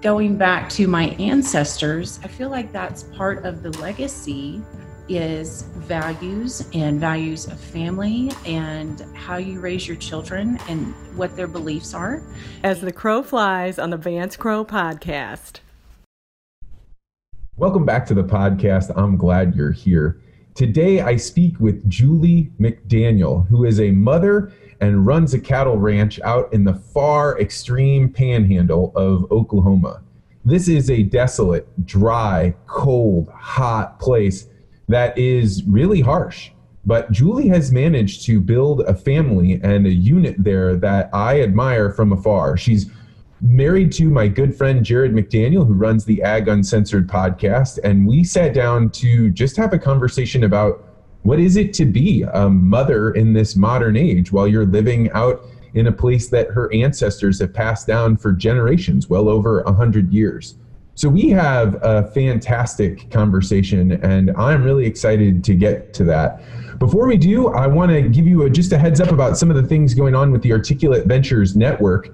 going back to my ancestors, I feel like that's part of the legacy is values and values of family and how you raise your children and what their beliefs are. As the crow flies on the Vance Crowe podcast. Welcome back to the podcast. I'm glad you're here. Today I speak with Julie McDaniel, who is a mother and runs a cattle ranch out in the far extreme panhandle of Oklahoma. This is a desolate, dry, cold, hot place that is really harsh. But Julie has managed to build a family and a unit there that I admire from afar. She's married to my good friend Jared McDaniel, who runs the Ag Uncensored podcast, and we sat down to just have a conversation about what is it to be a mother in this modern age while you're living out in a place that her ancestors have passed down for generations, well over a hundred years. So we have a fantastic conversation, and I'm really excited to get to that. Before we do, I want to give you a, just a heads up about some of the things going on with the Articulate Ventures Network.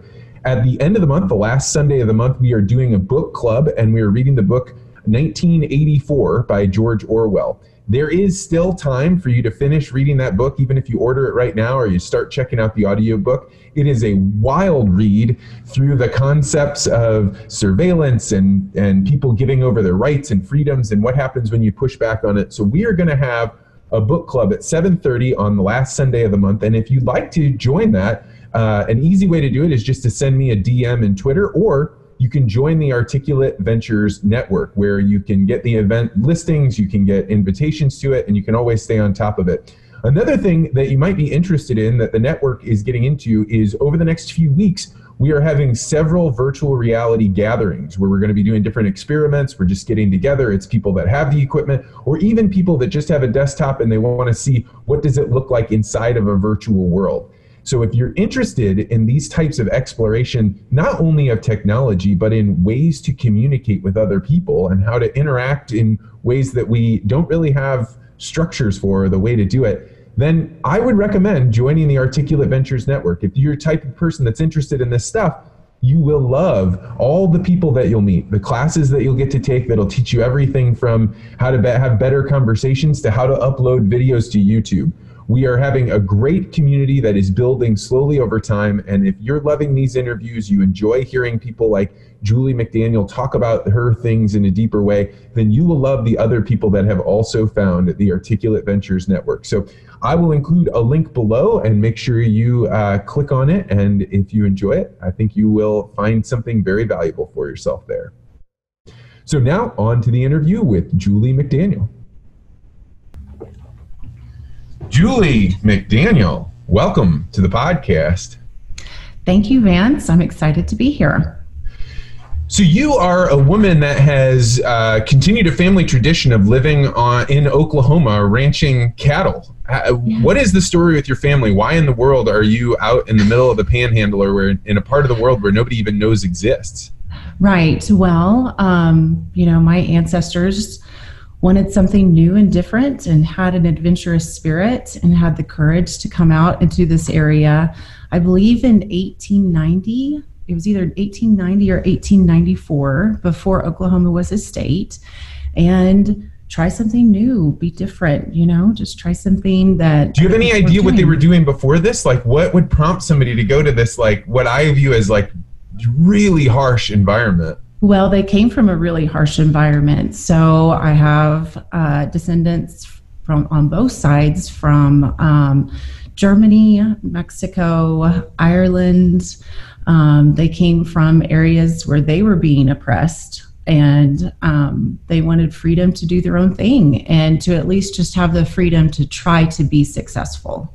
At the end of the month, the last Sunday of the month, we are doing a book club, and we are reading the book 1984 by George Orwell there is still time for you to finish reading that book, even if you order it right now or you start checking out the audiobook. It is a wild read through the concepts of surveillance and, and people giving over their rights and freedoms and what happens when you push back on it. So we are going to have a book club at 7.30 on the last Sunday of the month. And if you'd like to join that, uh, an easy way to do it is just to send me a DM in Twitter or you can join the Articulate Ventures Network where you can get the event listings, you can get invitations to it, and you can always stay on top of it. Another thing that you might be interested in that the network is getting into is over the next few weeks, we are having several virtual reality gatherings where we're going to be doing different experiments. We're just getting together. It's people that have the equipment or even people that just have a desktop and they want to see what does it look like inside of a virtual world. So if you're interested in these types of exploration, not only of technology, but in ways to communicate with other people and how to interact in ways that we don't really have structures for, the way to do it, then I would recommend joining the Articulate Ventures Network. If you're a type of person that's interested in this stuff, you will love all the people that you'll meet, the classes that you'll get to take that'll teach you everything from how to be- have better conversations to how to upload videos to YouTube. We are having a great community that is building slowly over time. And if you're loving these interviews, you enjoy hearing people like Julie McDaniel talk about her things in a deeper way, then you will love the other people that have also found the Articulate Ventures Network. So I will include a link below and make sure you uh, click on it. And if you enjoy it, I think you will find something very valuable for yourself there. So now on to the interview with Julie McDaniel. Julie McDaniel, welcome to the podcast. Thank you, Vance. I'm excited to be here. So you are a woman that has uh, continued a family tradition of living on, in Oklahoma, ranching cattle. Uh, yeah. What is the story with your family? Why in the world are you out in the middle of the Panhandle, or where in a part of the world where nobody even knows exists? Right. Well, um, you know, my ancestors wanted something new and different and had an adventurous spirit and had the courage to come out into this area. I believe in 1890, it was either 1890 or 1894 before Oklahoma was a state. And try something new, be different, you know, just try something that. Do you have any idea what they were doing before this? Like, what would prompt somebody to go to this, like, what I view as like really harsh environment? Well, they came from a really harsh environment. So I have uh, descendants from on both sides from um, Germany, Mexico, Ireland. Um, they came from areas where they were being oppressed and um, they wanted freedom to do their own thing and to at least just have the freedom to try to be successful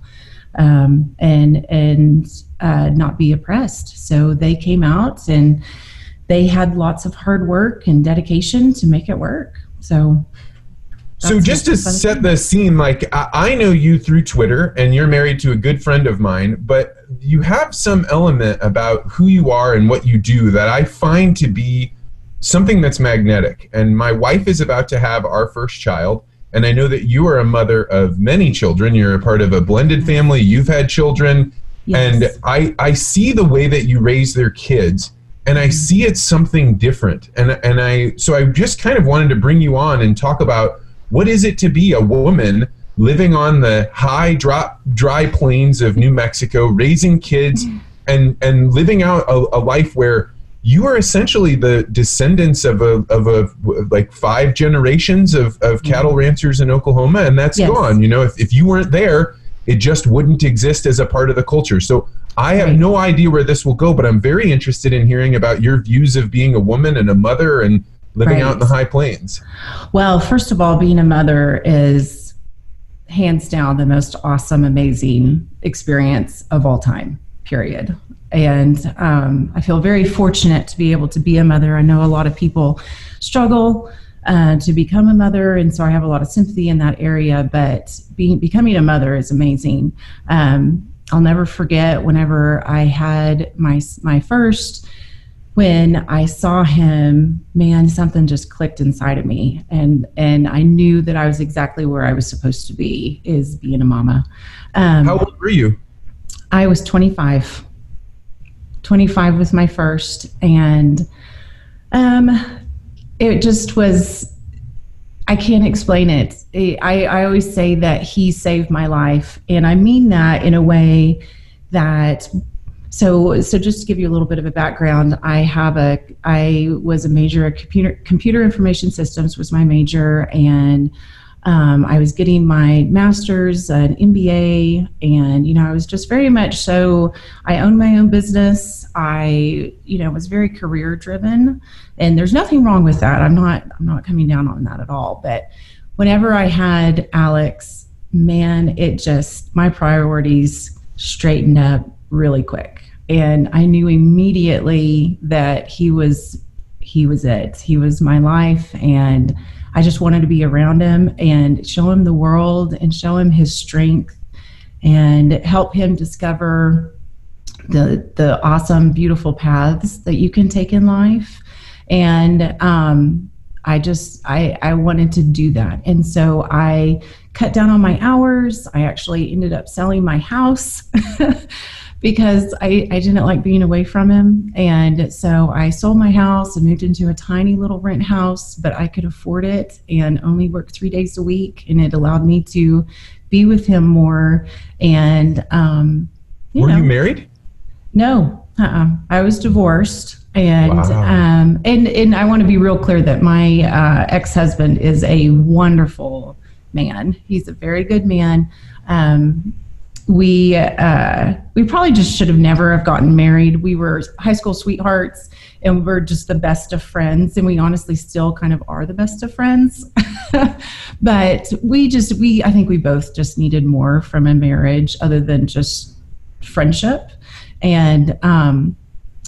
um, and and uh, not be oppressed. So they came out and they had lots of hard work and dedication to make it work. So so just to set the scene, like I know you through Twitter, and you're married to a good friend of mine, but you have some element about who you are and what you do that I find to be something that's magnetic. And my wife is about to have our first child, and I know that you are a mother of many children. You're a part of a blended family. You've had children, yes. and I I see the way that you raise their kids and I see it's something different. And and I so I just kind of wanted to bring you on and talk about what is it to be a woman living on the high drop dry plains of New Mexico, raising kids mm-hmm. and and living out a, a life where you are essentially the descendants of a of a like five generations of, of mm-hmm. cattle ranchers in Oklahoma, and that's Yes. gone. You know, if, if you weren't there, it just wouldn't exist as a part of the culture. So I have Right. no idea where this will go, but I'm very interested in hearing about your views of being a woman and a mother and living out in the high plains. Well, first of all, being a mother is hands down the most awesome, amazing experience of all time, period. And um, I feel very fortunate to be able to be a mother. I know a lot of people struggle uh, to become a mother, and so I have a lot of sympathy in that area. But being becoming a mother is amazing. Um, I'll never forget whenever I had my my first when I saw him, man, something just clicked inside of me, and and I knew that I was exactly where I was supposed to be, is being a mama. Um, How old were you? I was 25. 25 was my first, and um, it just was. I can't explain it. I, I always say that he saved my life, and I mean that in a way that. So, so just to give you a little bit of a background, I have a, I was a major computer computer information systems was my major, and um, I was getting my master's, an MBA, and you know I was just very much so. I owned my own business. I, you know, was very career driven, and there's nothing wrong with that. I'm not, I'm not coming down on that at all. But whenever I had Alex, man, it just my priorities straightened up really quick, and I knew immediately that he was, he was it. He was my life, and I just wanted to be around him and show him the world and show him his strength and help him discover the the awesome, beautiful paths that you can take in life. And um, I just I I wanted to do that, and so I cut down on my hours. I actually ended up selling my house. Because I, I didn't like being away from him. And so I sold my house and moved into a tiny little rent house, but I could afford it and only work three days a week. And it allowed me to be with him more. And, um, you were know, you married? no, uh-uh. I was divorced. And Wow. um, and and I want to be real clear that my uh, ex husband is a wonderful man. He's a very good man. Um, we uh, we probably just should have never have gotten married. We were high school sweethearts, and we're just the best of friends. And we honestly still kind of are the best of friends. but we just we I think we both just needed more from a marriage other than just friendship. And um,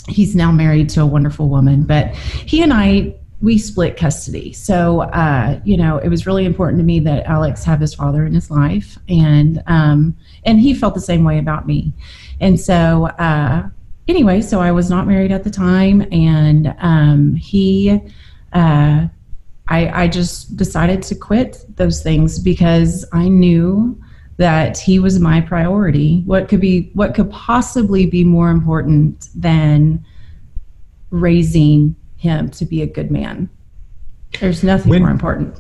he's now married to a wonderful woman. But he and I we split custody. So, uh, you know, it was really important to me that Alex have his father in his life, and um, and he felt the same way about me. And so, uh, anyway, so I was not married at the time, and um, he, uh, I, I just decided to quit those things because I knew that he was my priority. What could be, what could possibly be more important than raising him to be a good man? There's nothing When- more important.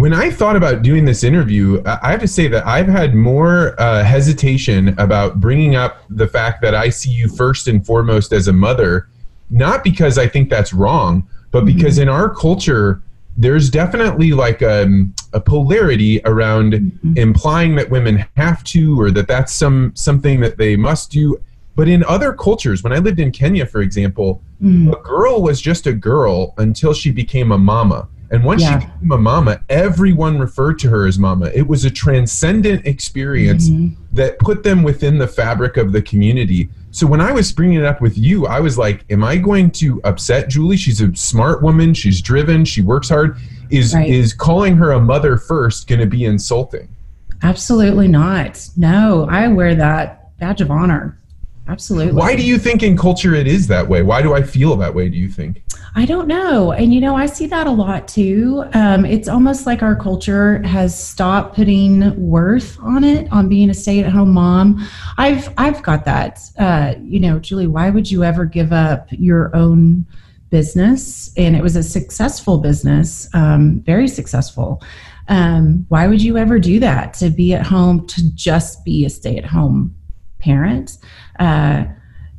When I thought about doing this interview, I have to say that I've had more uh, hesitation about bringing up the fact that I see you first and foremost as a mother, not because I think that's wrong, but because in our culture, there's definitely like um, a polarity around implying that women have to or that that's some something that they must do. But in other cultures, when I lived in Kenya, for example, Mm. a girl was just a girl until she became a mama. And once Yeah. she became a mama, everyone referred to her as mama. It was a transcendent experience Mhm. that put them within the fabric of the community. So when I was bringing it up with you, I was like, am I going to upset Julie? She's a smart woman, she's driven, she works hard. Is Right. is calling her a mother first going to be insulting? Absolutely not. No, I wear that badge of honor. Absolutely. Why do you think in culture it is that way? Why do I feel that way? Do you think? I don't know. And you know, I see that a lot too. Um, it's almost like our culture has stopped putting worth on it, on being a stay-at-home mom. I've I've got that. Uh, you know, Julie, why would you ever give up your own business? And it was a successful business, um, very successful. Um, why would you ever do that? To be at home, to just be a stay-at-home parent. Uh,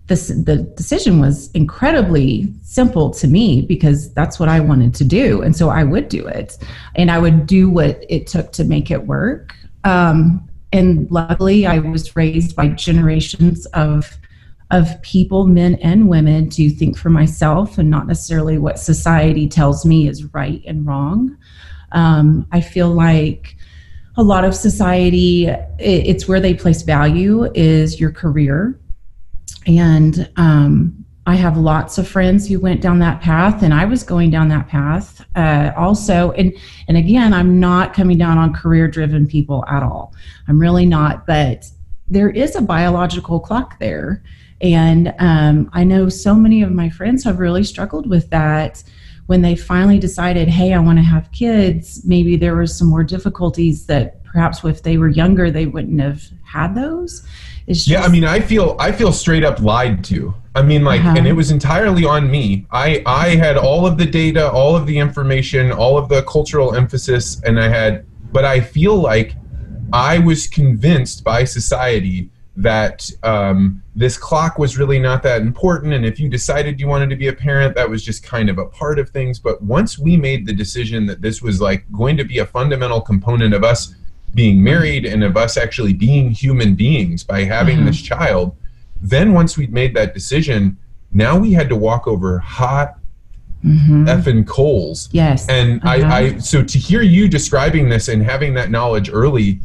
this, the decision was incredibly simple to me because that's what I wanted to do. And so I would do it. And I would do what it took to make it work. Um, and luckily, I was raised by generations of of people, men and women, to think for myself and not necessarily what society tells me is right and wrong. Um, I feel like a lot of society, it's where they place value is your career and um, I have lots of friends who went down that path, and I was going down that path uh, also. And and again, I'm not coming down on career-driven people at all. I'm really not. But there is a biological clock there, and um, I know so many of my friends have really struggled with that. When they finally decided, hey, I want to have kids, maybe there were some more difficulties that perhaps if they were younger, they wouldn't have had those. Just, yeah, I mean, I feel I feel straight up lied to. I mean, like, uh-huh. and it was entirely on me. I I had all of the data, all of the information, all of the cultural emphasis, and I had, but I feel like I was convinced by society that um, this clock was really not that important, and if you decided you wanted to be a parent, that was just kind of a part of things. But once we made the decision that this was like going to be a fundamental component of us being married and of us actually being human beings by having mm-hmm. this child, then once we'd made that decision, now we had to walk over hot mm-hmm. effing coals. Yes. And uh-huh. I, I, so to hear you describing this and having that knowledge early,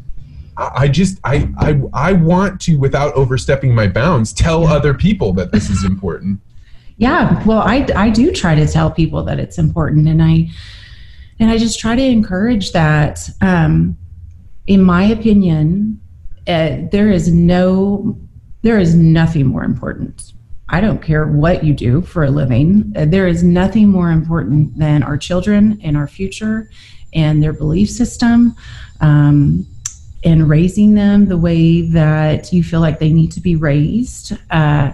I just I, I I want to without overstepping my bounds tell yeah. other people that this is important. yeah, well I I do try to tell people that it's important and I and I just try to encourage that um in my opinion, uh, there is no, there is nothing more important. I don't care what you do for a living. Uh, there is nothing more important than our children and our future and their belief system um, and raising them the way that you feel like they need to be raised. Uh,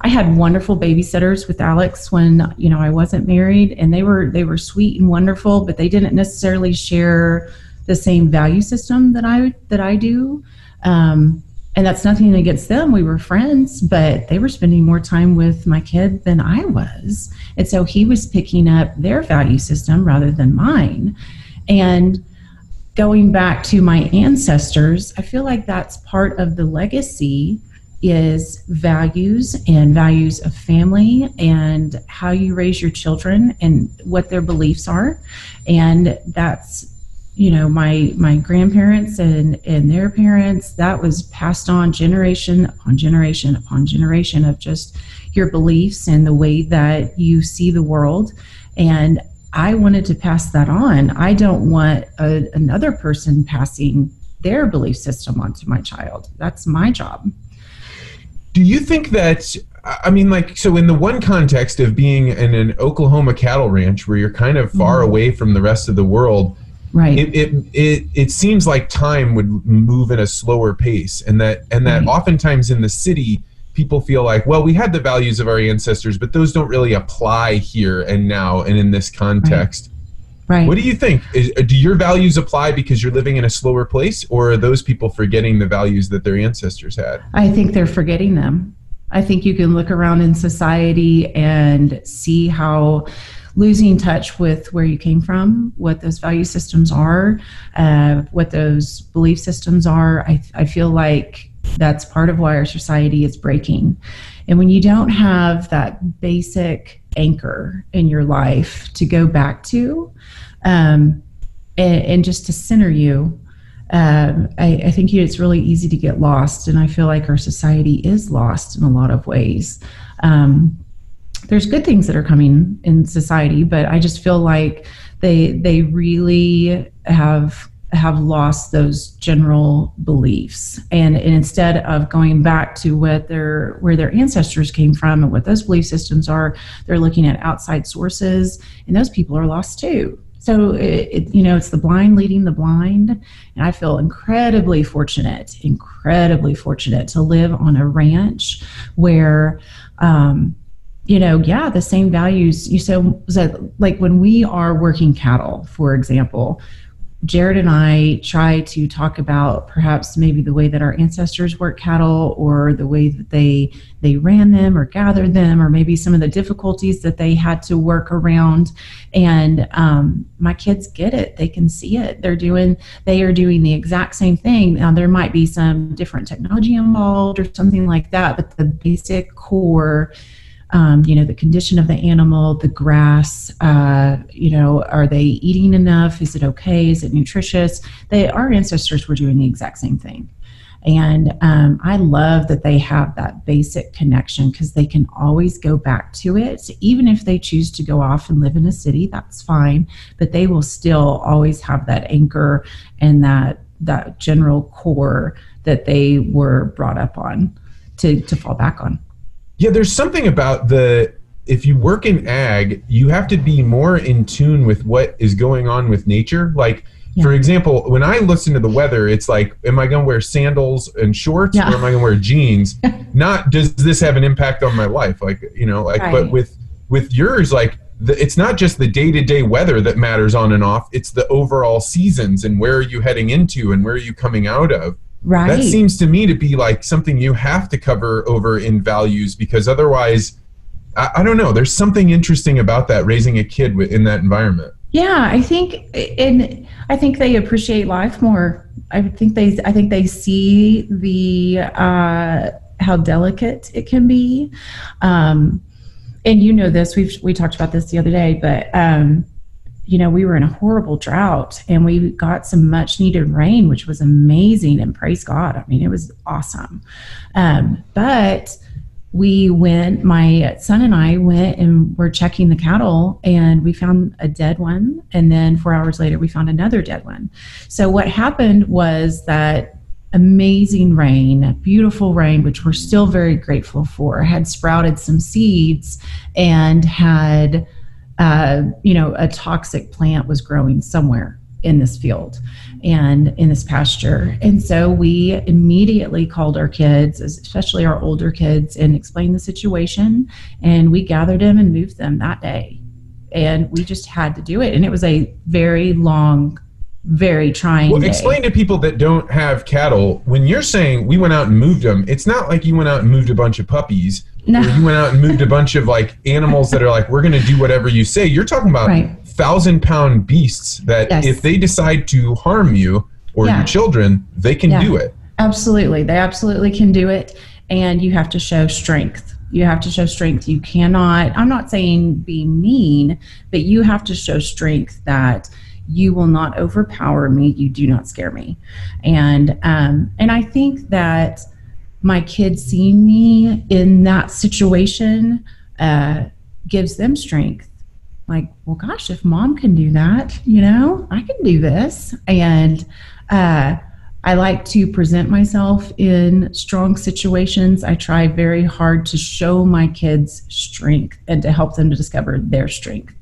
I had wonderful babysitters with Alex when you know I wasn't married, and they were they were sweet and wonderful, but they didn't necessarily share the same value system that I that I do. Um, and that's nothing against them. We were friends, but they were spending more time with my kid than I was. And so he was picking up their value system rather than mine. And going back to my ancestors, I feel like that's part of the legacy is values and values of family and how you raise your children and what their beliefs are. And that's you know my my grandparents and and their parents that was passed on generation upon generation upon generation of just your beliefs and the way that you see the world and i wanted to pass that on i don't want a, another person passing their belief system onto my child that's my job do you think that I mean, like, so in the one context of being in an Oklahoma cattle ranch where you're kind of far mm-hmm. away from the rest of the world, right it, it it it seems like time would move at a slower pace and that and that right. oftentimes in the city people feel like well we had the values of our ancestors but those don't really apply here and now and in this context. Right, right. what do you think? Is, do your values apply because you're living in a slower place or are those people forgetting the values that their ancestors had? I think they're forgetting them. I think you can look around in society and see how losing touch with where you came from, what those value systems are, uh, what those belief systems are. I, I feel like that's part of why our society is breaking. And when you don't have that basic anchor in your life to go back to, um, and, and, just to center you, um, I, I, think it's really easy to get lost. And I feel like our society is lost in a lot of ways. Um, there's good things that are coming in society, but I just feel like they they really have have lost those general beliefs. And, and, instead of going back to what their where their ancestors came from and what those belief systems are they're looking at outside sources and those people are lost too. So it, it, you know it's the blind leading the blind. And i feel incredibly fortunate incredibly fortunate to live on a ranch where um, you know, yeah, the same values. You so, so like when we are working cattle, for example, Jared and I try to talk about perhaps maybe the way that our ancestors worked cattle or the way that they they ran them or gathered them or maybe some of the difficulties that they had to work around. And um, my kids get it. They can see it. They're doing they are doing the exact same thing. Now there might be some different technology involved or something like that but the basic core um, you know the condition of the animal the grass uh, you know are they eating enough? Is it okay? Is it nutritious? They our ancestors were doing the exact same thing. And um, i love that they have that basic connection because they can always go back to it. Even if they choose to go off and live in a city that's fine. But they will still always have that anchor and that that general core that they were brought up on to to fall back on yeah, there's something about the if you work in ag, you have to be more in tune with what is going on with nature. Like, yeah. for example, when I listen to the weather, it's like, am I going to wear sandals and shorts yeah. or am I going to wear jeans? Not does this have an impact on my life? Like, you know, like, right. but with with yours, like, the, it's not just the day to day weather that matters on and off. It's the overall seasons and where are you heading into and where are you coming out of. Right. That seems to me to be like something you have to cover over in values because otherwise, I, I don't know. There's something interesting about that raising a kid in that environment. Yeah, I think, and I think they appreciate life more. I think they, I think they see the uh, how delicate it can be. Um, and you know this. We've we talked about this the other day, but um, you know, we were in a horrible drought and we got some much needed rain, which was amazing. And praise God. I mean, it was awesome. Um, but we went, my son and I went and were checking the cattle and we found a dead one. And then four hours later, we found another dead one. So what happened was that amazing rain, beautiful rain, which we're still very grateful for, had sprouted some seeds and had uh, you know, a toxic plant was growing somewhere in this field and in this pasture. And so we immediately called our kids, especially our older kids, and explained the situation. And we gathered them and moved them that day. And we just had to do it. And it was a very long, very trying. Well, explain to people that don't have cattle. When you're saying we went out and moved them, it's not like you went out and moved a bunch of puppies no. you went out and moved a bunch of like animals that are like, we're going to do whatever you say. You're talking about right. thousand pound beasts that yes. if they decide to harm you or yeah. your children, they can yeah. do it. Absolutely. They absolutely can do it. And you have to show strength. You have to show strength. You cannot, I'm not saying be mean, but you have to show strength that you will not overpower me. You do not scare me. And, um, and I think that, my kids seeing me in that situation uh, gives them strength. Like, well, gosh, if mom can do that, you know, I can do this. And uh, I like to present myself in strong situations. I try very hard to show my kids strength and to help them to discover their strength.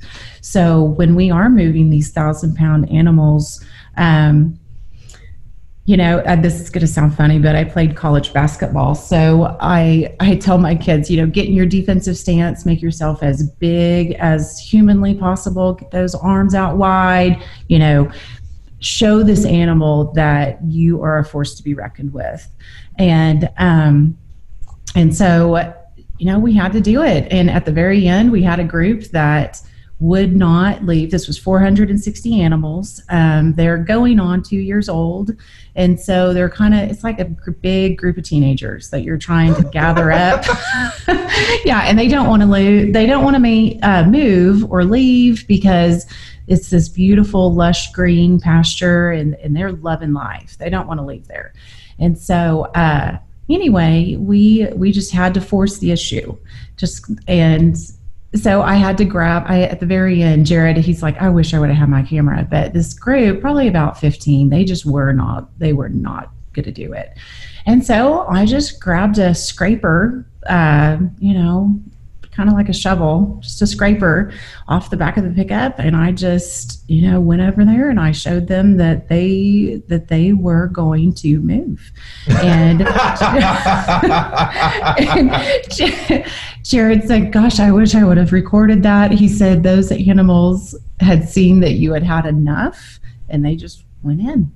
So when we are moving these thousand pound animals, um, you know, uh, this is going to sound funny, but I played college basketball. So I, I tell my kids, you know, get in your defensive stance, make yourself as big as humanly possible, get those arms out wide, you know, show this animal that you are a force to be reckoned with. And, um, and so, you know, we had to do it. And at the very end, we had a group that, would not leave. This was 460 animals. Um, they're going on two years old. And so they're kind of, it's like a big group of teenagers that you're trying to gather up. yeah. And they don't want to lose, they don't want to uh, move or leave because it's this beautiful, lush green pasture and, and they're loving life. They don't want to leave there. And so, uh, anyway, we, we just had to force the issue just, and so I had to grab I at the very end, Jared, he's like, I wish I would have had my camera. But this group, probably about 15, they just were not, they were not gonna do it. And so I just grabbed a scraper, uh, you know, kind of like a shovel, just a scraper off the back of the pickup. And I just, you know, went over there and I showed them that they that they were going to move. And, and Jared said, "Gosh, I wish I would have recorded that." He said those animals had seen that you had had enough, and they just went in.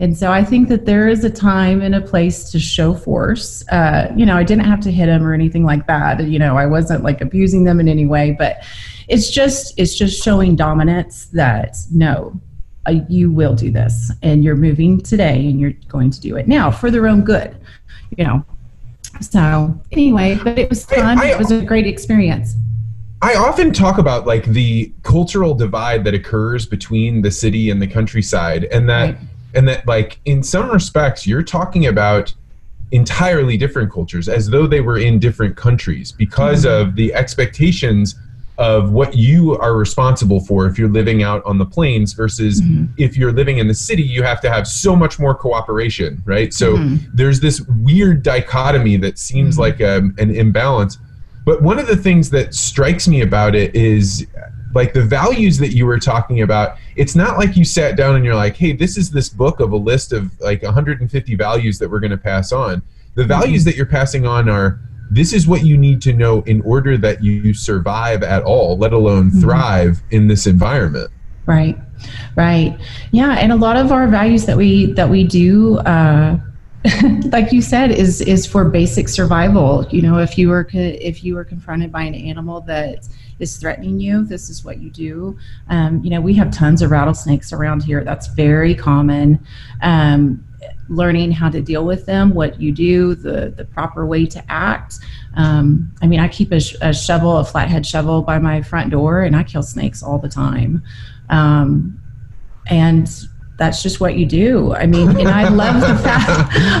And so I think that there is a time and a place to show force. Uh, you know, I didn't have to hit them or anything like that. You know, I wasn't like abusing them in any way, but it's just it's just showing dominance that no, uh, you will do this, and you're moving today, and you're going to do it now for their own good. You know. So anyway, but it was fun. I, I, it was a great experience. I often talk about like the cultural divide that occurs between the city and the countryside, and that. Right and that like in some respects you're talking about entirely different cultures as though they were in different countries because mm-hmm. of the expectations of what you are responsible for if you're living out on the plains versus mm-hmm. if you're living in the city you have to have so much more cooperation right so mm-hmm. there's this weird dichotomy that seems mm-hmm. like a, um, an imbalance but one of the things that strikes me about it is like the values that you were talking about it's not like you sat down and you're like hey this is this book of a list of like 150 values that we're going to pass on. The values that you're passing on are this is what you need to know in order that you survive at all let alone mm-hmm. thrive mm-hmm. in this environment. Right. Right. Yeah and a lot of our values that we that we do uh like you said is is for basic survival. You know if you were if you were confronted by an animal that is threatening you, this is what you do. Um, you know, we have tons of rattlesnakes around here. That's very common. Um, learning how to deal with them, what you do, the, the proper way to act. Um, I mean, I keep a, a, shovel, a flathead shovel by my front door, and I kill snakes all the time. Um, and that's just what you do. I mean, and I love the fact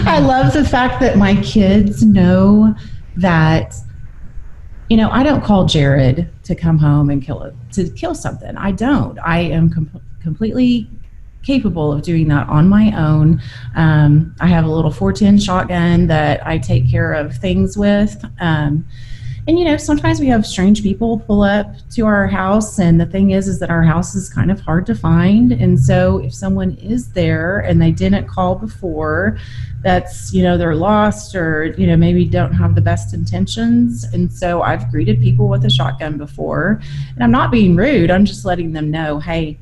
I love the fact that my kids know that you know, I don't call Jared to come home and kill it to kill something. I don't. I am com- completely capable of doing that on my own. Um, I have a little 410 shotgun that I take care of things with. Um, and you know sometimes we have strange people pull up to our house and the thing is is that our house is kind of hard to find. And so if someone is there and they didn't call before that's you know they're lost or you know maybe don't have the best intentions. And so i've greeted people with a shotgun before. And i'm not being rude. I'm just letting them know hey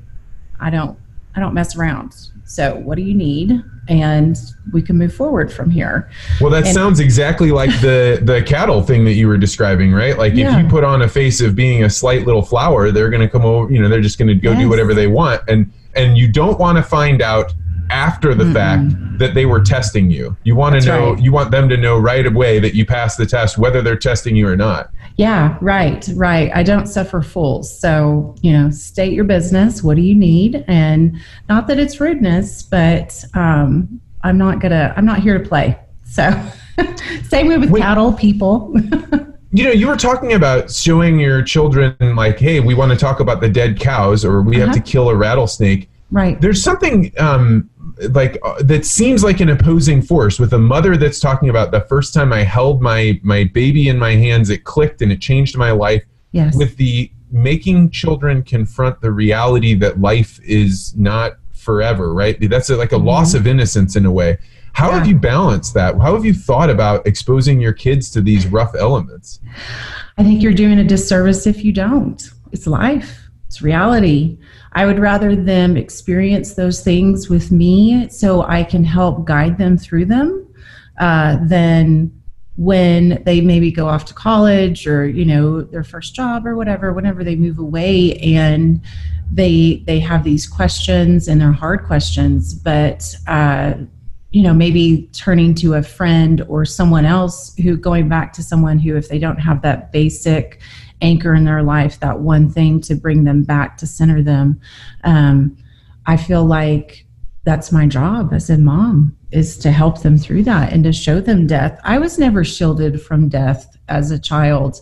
i don't i don't mess around. So what do you need and we can move forward from here. Well, that and, sounds exactly like the the cattle thing that you were describing, right? Like yeah. if you put on a face of being a slight little flower, they're going to come over, you know, they're just going to go yes. do whatever they want and and you don't want to find out after the mm fact that they were testing you. You want to know right. you want them to know right away that you passed the test whether they're testing you or not. Yeah, right, right. I don't suffer fools. So, you know, state your business. What do you need? And not that it's rudeness, but um, I'm not gonna. I'm not here to play. So, same way with Wait. cattle people. you know, you were talking about showing your children like, hey, we want to talk about the dead cows, or we uh-huh. have to kill a rattlesnake. Right. There's something um, like uh, that seems like an opposing force with a mother that's talking about the first time I held my my baby in my hands, it clicked and it changed my life. Yes. With the making children confront the reality that life is not forever, right? That's a, like a mm-hmm. loss of innocence in a way. How yeah. have you balanced that? How have you thought about exposing your kids to these rough elements? I think you're doing a disservice if you don't. It's life. It's reality. I would rather them experience those things with me so I can help guide them through them uh, than when they maybe go off to college or you know their first job or whatever whenever they move away and they they have these questions and they're hard questions. But uh, you know maybe turning to a friend or someone else who going back to someone who if they don't have that basic anchor in their life, that one thing to bring them back to center them. Um, I feel like that's my job as a mom is to help them through that and to show them death. I was never shielded from death as a child.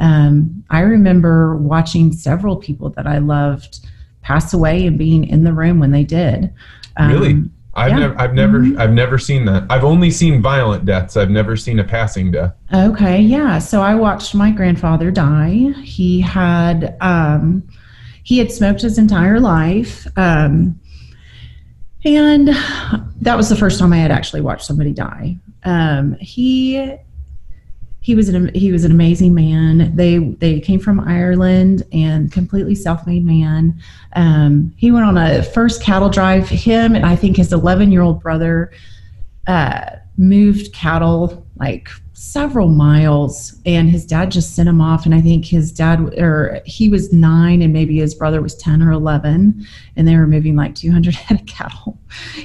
Um, I remember watching several people that I loved pass away and being in the room when they did. Um, really? I've yeah. never, I've never, mm-hmm. I've never seen that. I've only seen violent deaths. I've never seen a passing death. Okay, yeah. So I watched my grandfather die. He had, um, he had smoked his entire life, um, and that was the first time I had actually watched somebody die. Um, he he was an he was an amazing man. They they came from Ireland and completely self-made man. Um, he went on a first cattle drive. Him and I think his 11 year old brother uh, moved cattle like several miles and his dad just sent him off and i think his dad or he was nine and maybe his brother was 10 or 11 and they were moving like 200 head of cattle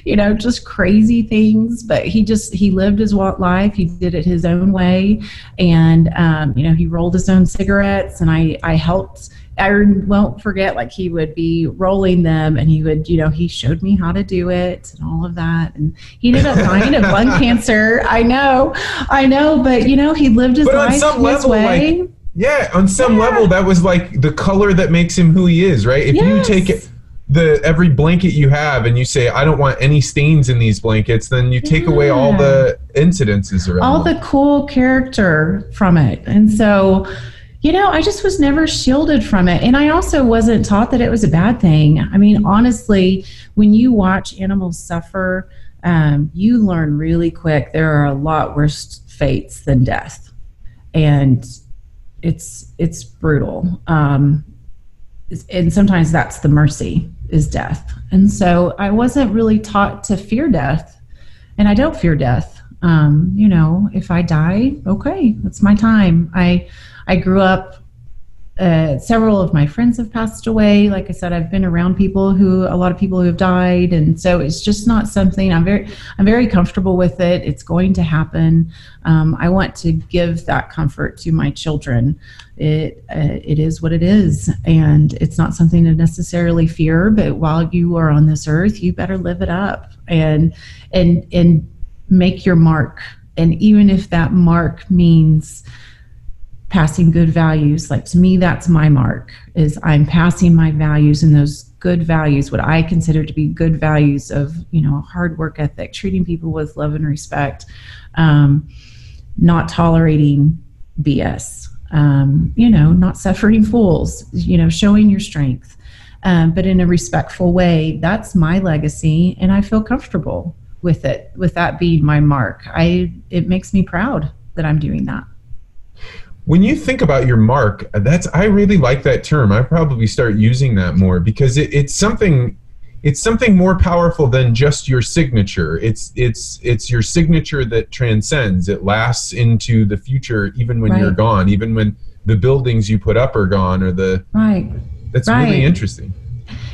you know just crazy things but he just he lived his life he did it his own way and um, you know he rolled his own cigarettes and i i helped I won't forget, like he would be rolling them and he would, you know, he showed me how to do it and all of that. And he ended up dying of lung cancer. I know, I know, but you know, he lived his but life on some his level, way. Like, yeah, on some yeah. level, that was like the color that makes him who he is, right? If yes. you take it, the every blanket you have and you say i don't want any stains in these blankets then you take yeah. away all the incidences around all the cool character from it and so you know, I just was never shielded from it. And I also wasn't taught that it was a bad thing. I mean, honestly, when you watch animals suffer, um, you learn really quick there are a lot worse fates than death. And it's it's brutal. Um, and sometimes that's the mercy is death. And so I wasn't really taught to fear death. And I don't fear death. Um, you know, if I die, okay, that's my time. I I grew up. Uh, several of my friends have passed away. Like I said, I've been around people who, a lot of people who have died, and so it's just not something I'm very, I'm very comfortable with it. It's going to happen. Um, I want to give that comfort to my children. It, uh, it is what it is, and it's not something to necessarily fear. But while you are on this earth, you better live it up and and and make your mark. And even if that mark means passing good values. Like to me that's my mark is i'm passing my values and those good values what i consider to be good values of you know hard work ethic treating people with love and respect um, not tolerating bs um, you know not suffering fools you know showing your strength. Um, but in a respectful way that's my legacy and i feel comfortable with it with that being my mark. I it makes me proud that i'm doing that when you think about your mark that's i really like that term. I probably start using that more because it, it's something it's something more powerful than just your signature. It's it's it's your signature that transcends. It lasts into the future even when right. you're gone even when the buildings you put up are gone or the right. that's right. really interesting.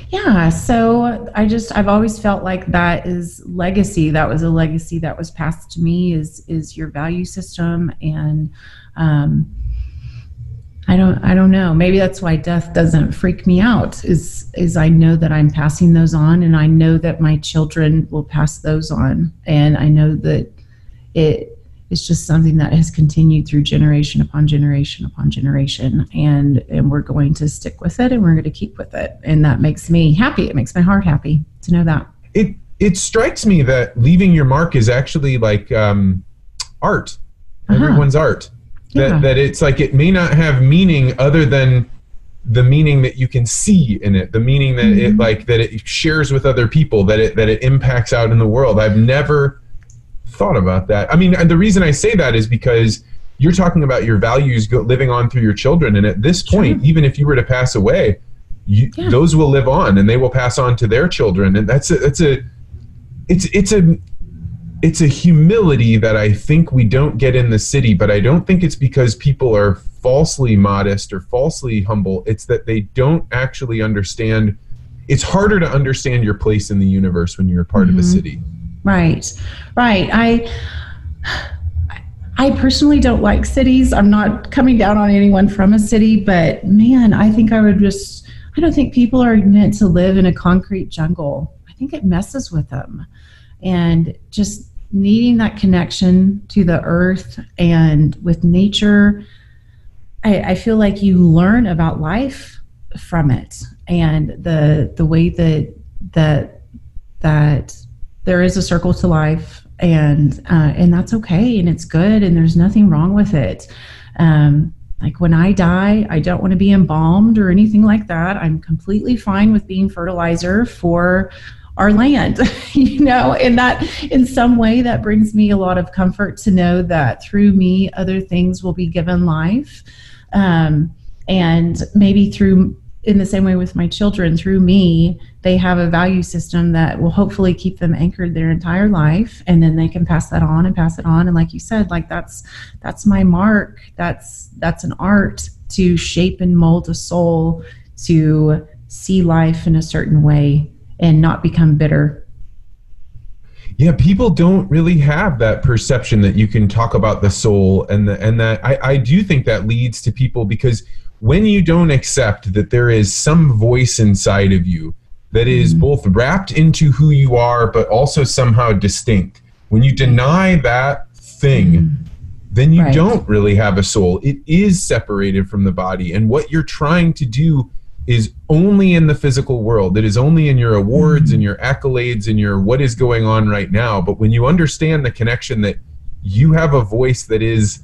Yeah so i just i've always felt like that is legacy. That was a legacy that was passed to me is is your value system and um, I don't I don't know. Maybe that's why death doesn't freak me out. Is is I know that I'm passing those on and I know that my children will pass those on and I know that it is just something that has continued through generation upon generation upon generation and and we're going to stick with it and we're going to keep with it and that makes me happy. It makes my heart happy to know that. It it strikes me that leaving your mark is actually like um, art. Uh-huh. Everyone's art that yeah. that it's like it may not have meaning other than the meaning that you can see in it the meaning that mm-hmm. it like that it shares with other people that it that it impacts out in the world i've never thought about that i mean and the reason i say that is because you're talking about your values go, living on through your children and at this point even if you were to pass away you, yeah. those will live on and they will pass on to their children and that's a that's a it's it's a it's a humility that I think we don't get in the city, but I don't think it's because people are falsely modest or falsely humble. It's that they don't actually understand. It's harder to understand your place in the universe when you're a part mm-hmm. of a mm-hmm. city. Right, right. I. I personally don't like cities. I'm not coming down on anyone from a city, but man, I think I would just, I don't think people are meant to live in a concrete jungle. I think it messes with them. And just needing that connection to the earth and with nature I, I feel like you learn about life from it. And the the way that that that there is a circle to life and uh, and that's okay and it's good and there's nothing wrong with it. Um, like when i die i don't want to be embalmed or anything like that. I'm completely fine with being fertilizer for our land you know and that in some way that brings me a lot of comfort to know that through me other things will be given life. Um, and maybe through in the same way with my children through me they have a value system that will hopefully keep them anchored their entire life and then they can pass that on and pass it on. And like you said like that's that's my mark. That's that's an art to shape and mold a soul to see life in a certain way and not become bitter yeah people don't really have that perception that you can talk about the soul and the, and that I, I do think that leads to people because when you don't accept that there is some voice inside of you that is mm. both wrapped into who you are but also somehow distinct when you deny that thing mm. then you right. don't really have a soul it is separated from the body and what you're trying to do is only in the physical world it is only in your awards mm. and your accolades and your what is going on right now but when you understand the connection that you have a voice that is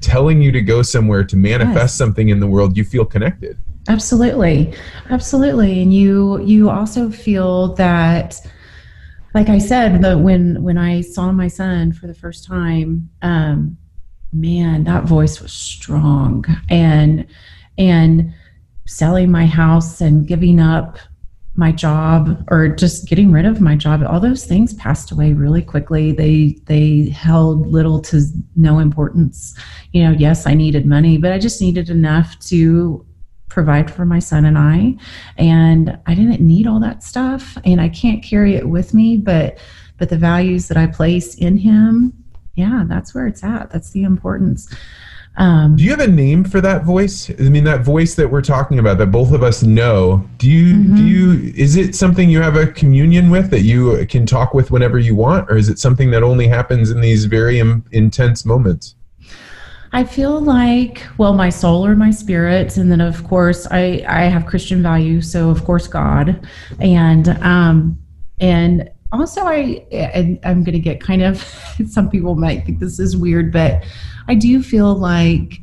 telling you to go somewhere to manifest yes. something in the world, you feel connected. Absolutely. Absolutely. And you you also feel that like I said, that when when I saw my son for the first time, um, man, that voice was strong. And and selling my house and giving up my job or just getting rid of my job. All those things passed away really quickly. They they held little to no importance. You know yes i needed money but i just needed enough to provide for my son and i. And i didn't need all that stuff and i can't carry it with me but but the values that i place in him yeah that's where it's at. That's the importance um, do you have a name for that voice? I mean, that voice that we're talking about, that both of us know. Do you mm-hmm. do you? Is it something you have a communion with that you can talk with whenever you want, or is it something that only happens in these very Im- intense moments? I feel like, well, my soul or my spirit, and then of course I I have Christian values, so of course God, and um and also I I'm going to get kind of some people might think this is weird, but I do feel like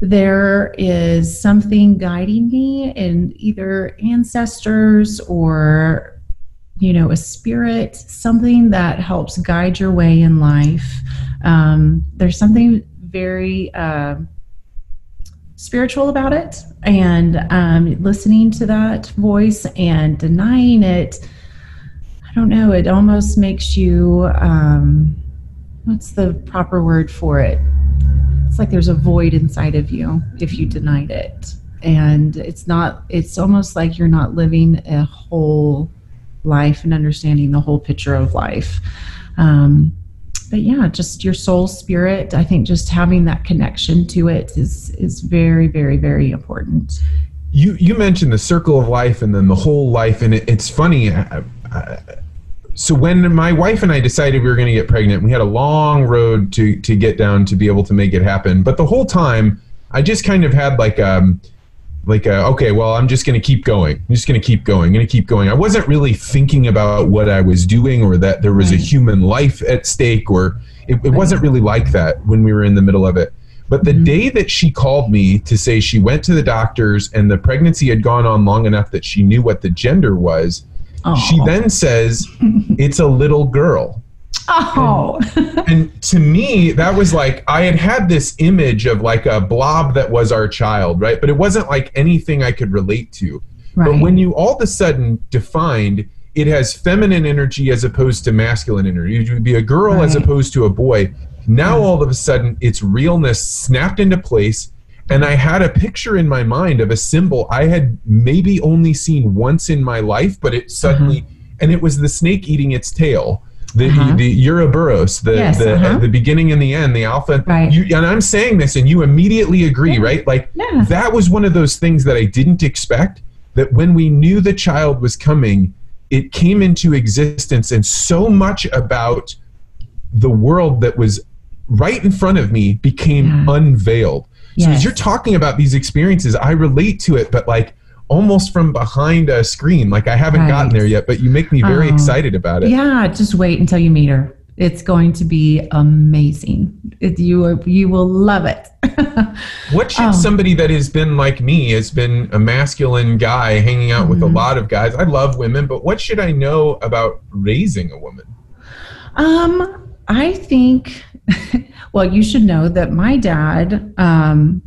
there is something guiding me in either ancestors or you know a spirit something that helps guide your way in life. Um, there's something very uh, spiritual about it and um, listening to that voice and denying it i don't know it almost makes you um, what's the proper word for it? It's like there's a void inside of you if you denied it. And it's not, it's almost like you're not living a whole life and understanding the whole picture of life. Um, but yeah, just your soul spirit, I think just having that connection to it is, is very, very, very important. You, you mentioned the circle of life and then the whole life. And it, it's funny. I, I, so when my wife and I decided we were going to get pregnant, we had a long road to to get down to be able to make it happen. But the whole time, I just kind of had like um like a, okay, well, I'm just going to keep going. I'm just going to keep going. I'm going to keep going. I wasn't really thinking about what I was doing or that there was right. a human life at stake or it, it wasn't really like that when we were in the middle of it. But the mm-hmm. day that she called me to say she went to the doctors and the pregnancy had gone on long enough that she knew what the gender was, she oh. then says, It's a little girl. Oh. And, and, to me, that was like, I had had this image of like a blob that was our child, right? But it wasn't like anything I could relate to. Right. But when you all of a sudden defined it has feminine energy as opposed to masculine energy, it would be a girl right. as opposed to a boy. Now all of a sudden, its realness snapped into place and I had a picture in my mind of a symbol I had maybe only seen once in my life, but it suddenly, uh-huh. and it was the snake eating its tail. The, uh-huh. the Ouroboros, the yes, the, uh-huh. the beginning and the end, the alpha. Right. You, and I'm saying this, and you immediately agree, yeah. right? Like yeah. that was one of those things that I didn't expect. That when we knew the child was coming, it came into existence, and so much about the world that was right in front of me became yeah. unveiled So Yes. as you're talking about these experiences, I relate to it, but like almost from behind a screen. Like I haven't Right. gotten there yet, but you make me very Oh. excited about it. Yeah, just wait until you meet her. It's going to be amazing. It, you you will love it. What should Oh. somebody that has been like me, has been a masculine guy hanging out with a Mhm. lot of guys? I love women, but what should I know about raising a woman? um, I think. Well, you should know that my dad, um,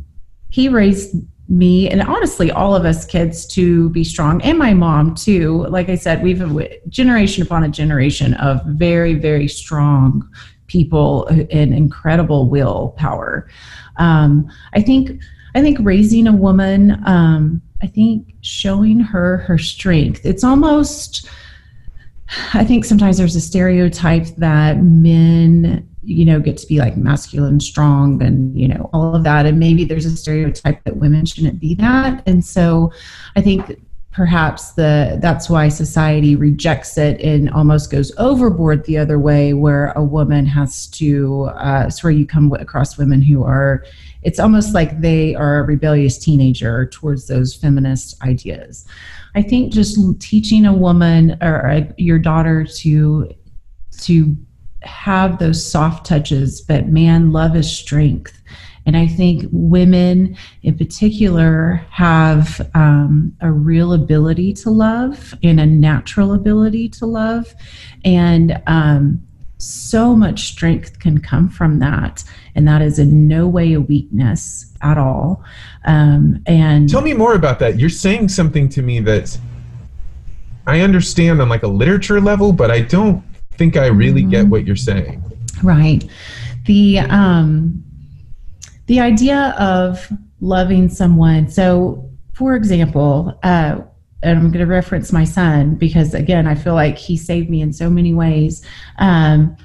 he raised me and honestly all of us kids to be strong, and my mom too. Like I said, we've a generation upon a generation of very very strong people and incredible willpower. Um, I think I think raising a woman, um, I think showing her her strength. It's almost I think sometimes there's a stereotype that men, you know, get to be like masculine, strong, and you know all of that, and maybe there's a stereotype that women shouldn't be that, and so I think perhaps the that's why society rejects it and almost goes overboard the other way, where a woman has to. Uh, it's where you come across women who are. It's almost like they are a rebellious teenager towards those feminist ideas. I think just teaching a woman or a, your daughter to to have those soft touches, but man, love is strength. And I think women in particular have um, a real ability to love and a natural ability to love. And um, so much strength can come from that. And that is in no way a weakness at all. Um, and Tell me more about that. You're saying something to me that I understand on like a literature level, but I don't think I really Mm-hmm. get what you're saying. Right. The um the idea of loving someone. So, for example, uh and I'm going to reference my son because again, I feel like he saved me in so many ways. Um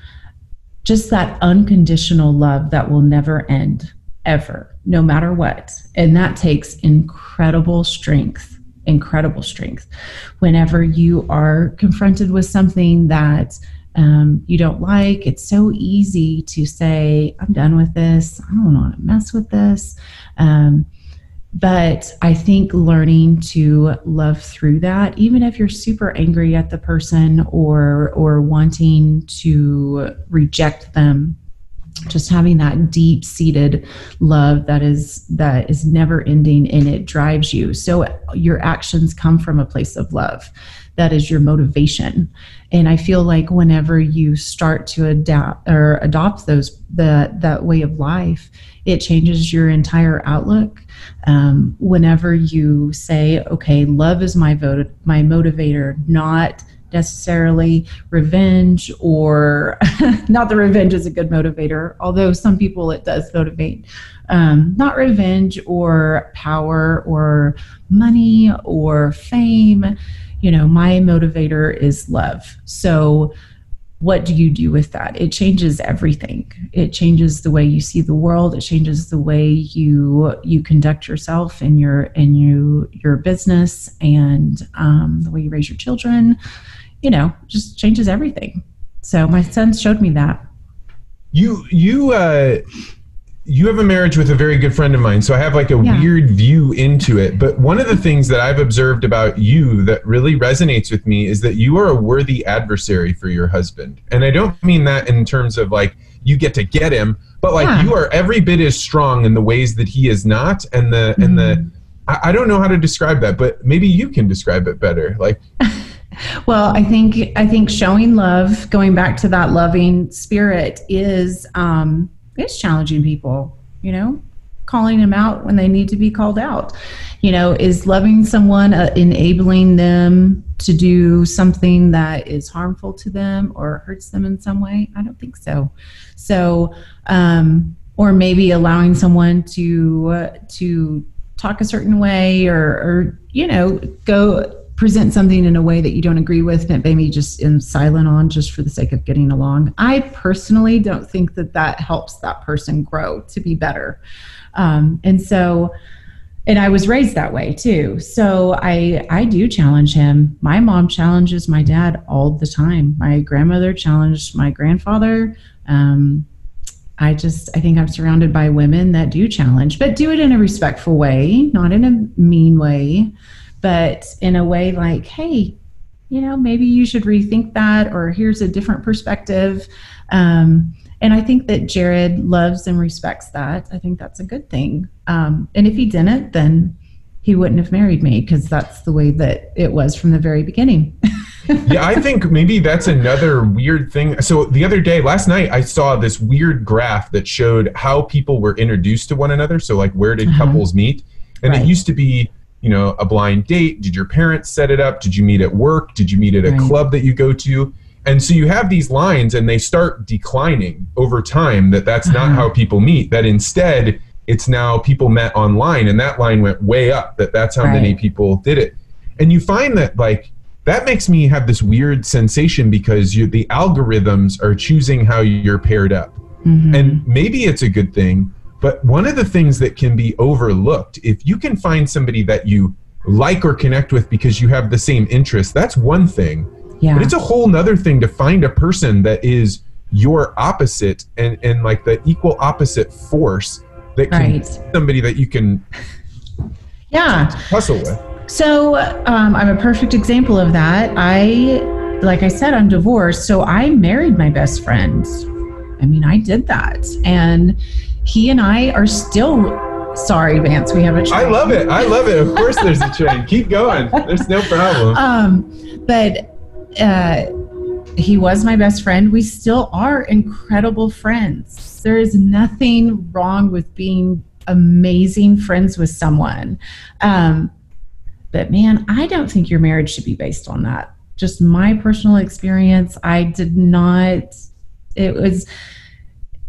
just that unconditional love that will never end ever, no matter what. And that takes incredible strength incredible strength whenever you are confronted with something that um, you don't like. It's so easy to say, I'm done with this. I don't want to mess with this. Um, but I think learning to love through that, even if you're super angry at the person or or wanting to reject them, just having that deep seated love that is that is never ending and it drives you. So your actions come from a place of love. That is your motivation. And i feel like whenever you start to adapt or adopt those the that way of life it changes your entire outlook um, whenever you say okay love is my vote my motivator not necessarily revenge or not the revenge is a good motivator although some people it does motivate. Um, not revenge or power or money or fame. You know my motivator is love. So what do you do with that? It changes everything. It changes the way you see the world. It changes the way you you conduct yourself in your in you your business and um, the way you raise your children you know just changes everything. So my son showed me that. You you uh you have a marriage with a very good friend of mine, so I have like a Yeah. weird view into it. But one of the things that I've observed about you that really resonates with me is that you are a worthy adversary for your husband. And I don't mean that in terms of like you get to get him, but like Yeah. you are every bit as strong in the ways that he is not. And the and the I, I don't know how to describe that, but maybe you can describe it better. Like Well, I think I think showing love, going back to that loving spirit, is um, is challenging people. You know, calling them out when they need to be called out. You know, is loving someone uh, enabling them to do something that is harmful to them or hurts them in some way? I don't think so. So, um, or maybe allowing someone to uh, to talk a certain way or, or you know go present something in a way that you don't agree with that maybe just in silent on just for the sake of getting along. I personally don't think that that helps that person grow to be better. Um, and so and i was raised that way too. So i i do challenge him. My mom challenges my dad all the time. My grandmother challenged my grandfather. Um, I just I think I'm surrounded by women that do challenge, but do it in a respectful way, not in a mean way, but in a way like, hey, you know, maybe you should rethink that, or here's a different perspective. Um, and I think that Jared loves and respects that. I think that's a good thing. Um, and if he didn't, then he wouldn't have married me because that's the way that it was from the very beginning. yeah, I think maybe that's another weird thing. So the other day, last night, I saw this weird graph that showed how people were introduced to one another. So, like, where did uh-huh. couples meet? And right. it used to be, you know, a blind date. Did your parents set it up? Did you meet at work? Did you meet at a right. club that you go to? And so you have these lines, and they start declining over time. That that's uh-huh. not how people meet. That instead, it's now people met online, and that line went way up. That that's how right. many people did it. And you find that like that makes me have this weird sensation because you, the algorithms are choosing how you're paired up. Mm-hmm. And maybe it's a good thing, but one of the things that can be overlooked, if you can find somebody that you like or connect with because you have the same interests, that's one thing. Yeah. But it's a whole nother thing to find a person that is your opposite and, and like the equal opposite force that can right. somebody that you can yeah hustle with. So um, I'm a perfect example of that. I, like I said, I'm divorced. So I married my best friend. I mean, I did that. And he and I are still. Sorry, Vance, we have a train. I love it. I love it. Of course, there's a train. Keep going. There's no problem. Um, but uh, he was my best friend. We still are incredible friends. There is nothing wrong with being amazing friends with someone. Um, but man, I don't think your marriage should be based on that. Just my personal experience, I did not. It was,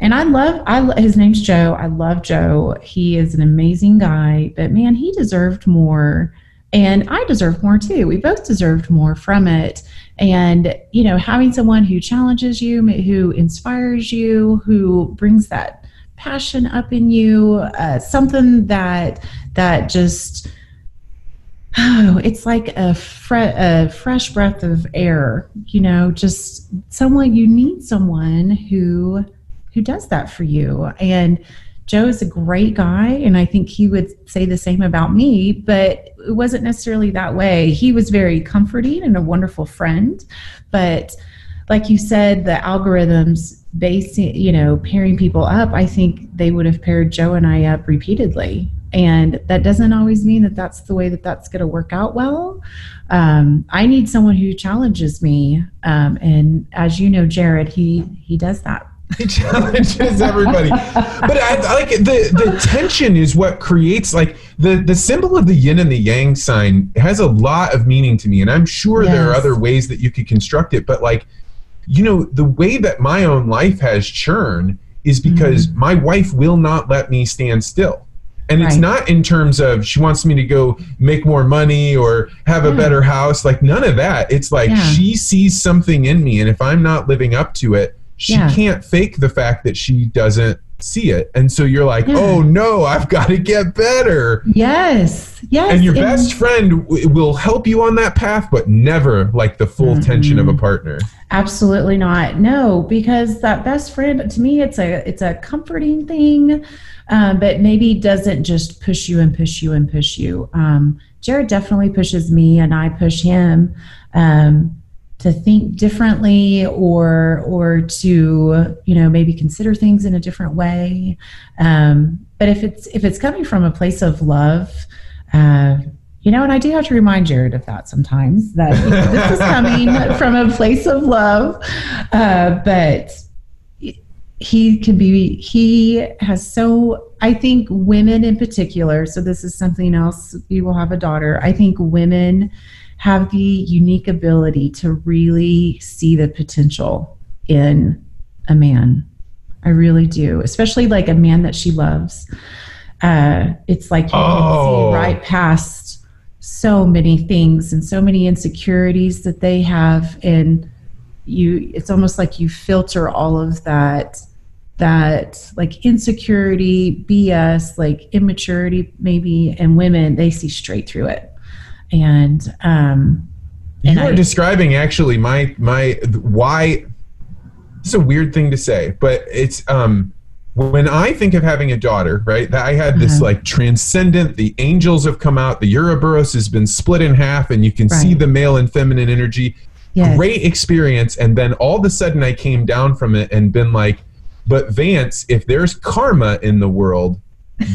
and I love. I his name's Joe. I love Joe. He is an amazing guy. But man, he deserved more, and I deserved more too. We both deserved more from it. And you know, having someone who challenges you, who inspires you, who brings that passion up in you, uh, something that that just oh, it's like a, fre- a fresh breath of air, you know, just someone you need someone who who does that for you. And Joe is a great guy, and I think he would say the same about me, but it wasn't necessarily that way. He was very comforting and a wonderful friend, but like you said, the algorithms basing, you know, pairing people up, I think they would have paired Joe and I up repeatedly and that doesn't always mean that that's the way that that's going to work out well um, i need someone who challenges me um, and as you know jared he he does that he challenges everybody but I, I, like the the tension is what creates like the the symbol of the yin and the yang sign has a lot of meaning to me and i'm sure yes. there are other ways that you could construct it but like you know the way that my own life has churn is because mm-hmm. my wife will not let me stand still and it's not in terms of she wants me to go make more money or have a better house like none of that it's like yeah. she sees something in me and if i'm not living up to it she yeah. can't fake the fact that she doesn't see it and so you're like oh no i've got to get better yes yes and your best friend w- will help you on that path but never like the full mm-hmm. tension of a partner absolutely not no because that best friend to me it's a it's a comforting thing um, but maybe doesn't just push you and push you and push you. Um, Jared definitely pushes me, and I push him um, to think differently, or or to you know maybe consider things in a different way. Um, but if it's if it's coming from a place of love. Uh, you know, and I do have to remind Jared of that sometimes that you know, this is coming from a place of love. Uh, but he can be he has so i think women in particular so this is something else you will have a daughter i think women have the unique ability to really see the potential in a man i really do especially like a man that she loves uh, it's like you oh. can see right past so many things and so many insecurities that they have and you it's almost like you filter all of that that like insecurity, BS, like immaturity, maybe, and women, they see straight through it. And, um, and you are I, describing actually my, my, why, it's a weird thing to say, but it's, um, when I think of having a daughter, right, that I had this Uh-huh. like transcendent, the angels have come out, the Ouroboros has been split in half, and you can see the male and feminine energy. Yes. Great experience. And then all of a sudden I came down from it and been like, but Vance, if there's karma in the world,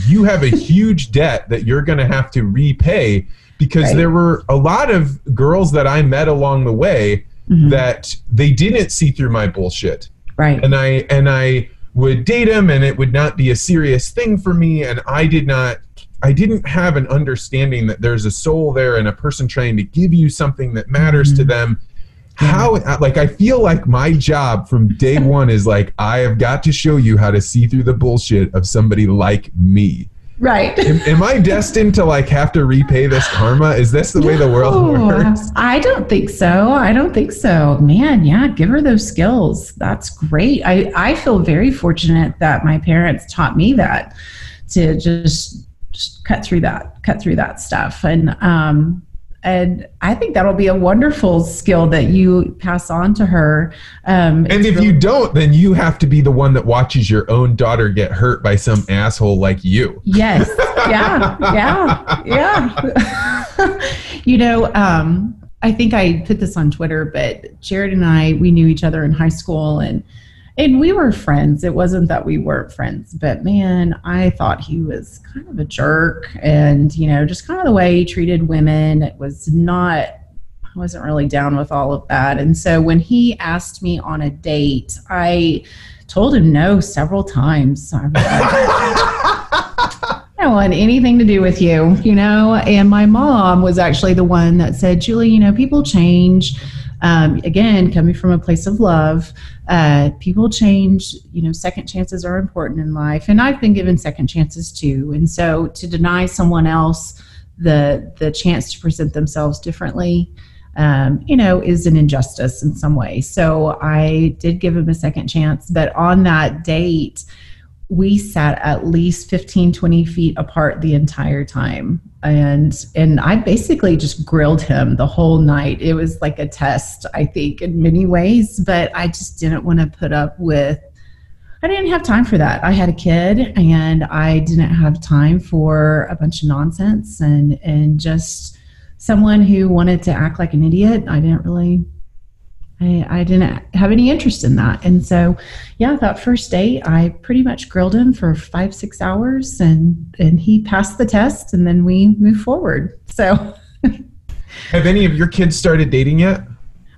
you have a huge debt that you're going to have to repay because Right. there were a lot of girls that I met along the way Mhm. that they didn't see through my bullshit right. and I and I would date them and it would not be a serious thing for me and I did not I didn't have an understanding that there's a soul there and a person trying to give you something that matters to Mhm. them how like I feel like my job from day one is like I have got to show you how to see through the bullshit of somebody like me. Right. Am, am I destined to like have to repay this karma? Is this the way the world works? I don't think so. I don't think so. Man, yeah, give her those skills. That's great. I, I feel very fortunate that my parents taught me that to just, just cut through that, cut through that stuff. And um and I think that'll be a wonderful skill that you pass on to her. Um, And if really- you don't, then you have to be the one that watches your own daughter get hurt by some asshole like you. Yes. Yeah. Yeah. Yeah. you know, um, I think I put this on Twitter, but Jared and I, we knew each other in high school and and we were friends. It wasn't that we weren't friends, but man, I thought he was kind of a jerk and, you know, just kind of the way he treated women. It was not I wasn't really down with all of that. And so when he asked me on a date, I told him no several times. I want anything to do with you, you know. And my mom was actually the one that said, Julie, you know, people change. Um, again, coming from a place of love, uh, people change. You know, second chances are important in life, and I've been given second chances too. And so, to deny someone else the the chance to present themselves differently, um, you know, is an injustice in some way. So I did give him a second chance, but on that date, we sat at least 15 20 feet apart the entire time. And and i basically just grilled him the whole night. It was like a test i think in many ways but i just didn't want to put up with i didn't have time for that. I had a kid and i didn't have time for a bunch of nonsense and and just someone who wanted to act like an idiot. I didn't really I, I didn't have any interest in that. And so, yeah, that first date, I pretty much grilled him for five, six hours and, and he passed the test and then we moved forward. So, Have any of your kids started dating yet?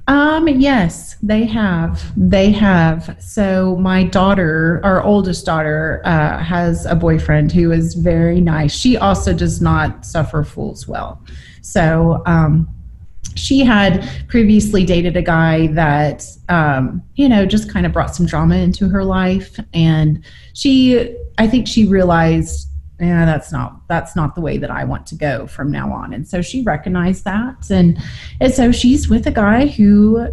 um, yes, they have. They have. So, my daughter, our oldest daughter, uh, has a boyfriend who is very nice. She also does not suffer fools well. So, um, she had previously dated a guy that um, you know just kind of brought some drama into her life. And she i think she realized yeah that's not that's not the way that i want to go from now on. And so she recognized that. And and so she's with a guy who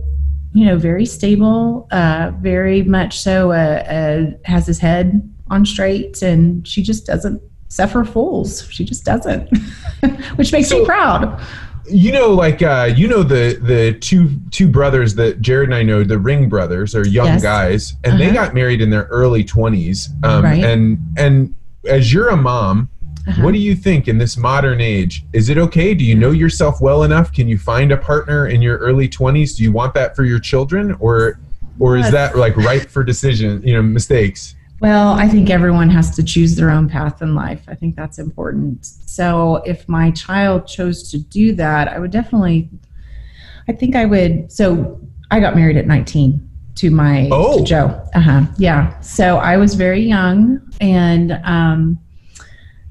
you know very stable uh, very much so uh, uh, has his head on straight. And she just doesn't suffer fools. She just doesn't which makes So- me proud You know, like uh, you know the the two two brothers that Jared and I know, the Ring brothers, are young Yes. guys, and they Uh-huh. got married in their early twenties. Um, Right. And and as you're a mom, Uh-huh. what do you think in this modern age? Is it okay? Do you know yourself well enough? Can you find a partner in your early twenties? Do you want that for your children, or or is that like ripe for decision? You know, mistakes. Well, I think everyone has to choose their own path in life. I think that's important. So, if my child chose to do that, I would definitely, I think I would. So, I got married at 19 to my Oh. to Joe. Uh huh. Yeah. So, I was very young. And um,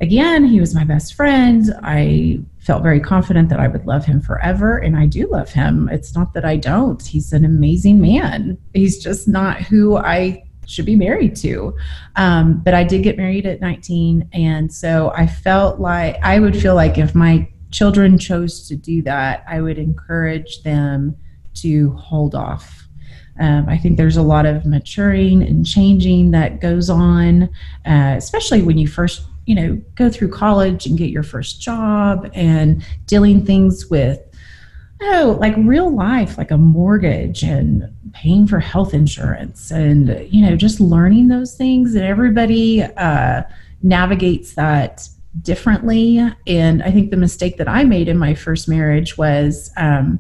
again, he was my best friend. I felt very confident that I would love him forever. And I do love him. It's not that I don't. He's an amazing man. He's just not who I should be married to. Um, but I did get married at 19. And so I felt like I would feel like if my children chose to do that, I would encourage them to hold off. Um, I think there's a lot of maturing and changing that goes on, uh, especially when you first, you know, go through college and get your first job and dealing things with oh, like real life, like a mortgage and paying for health insurance and, you know, just learning those things. And everybody uh, navigates that differently. And I think the mistake that I made in my first marriage was, um,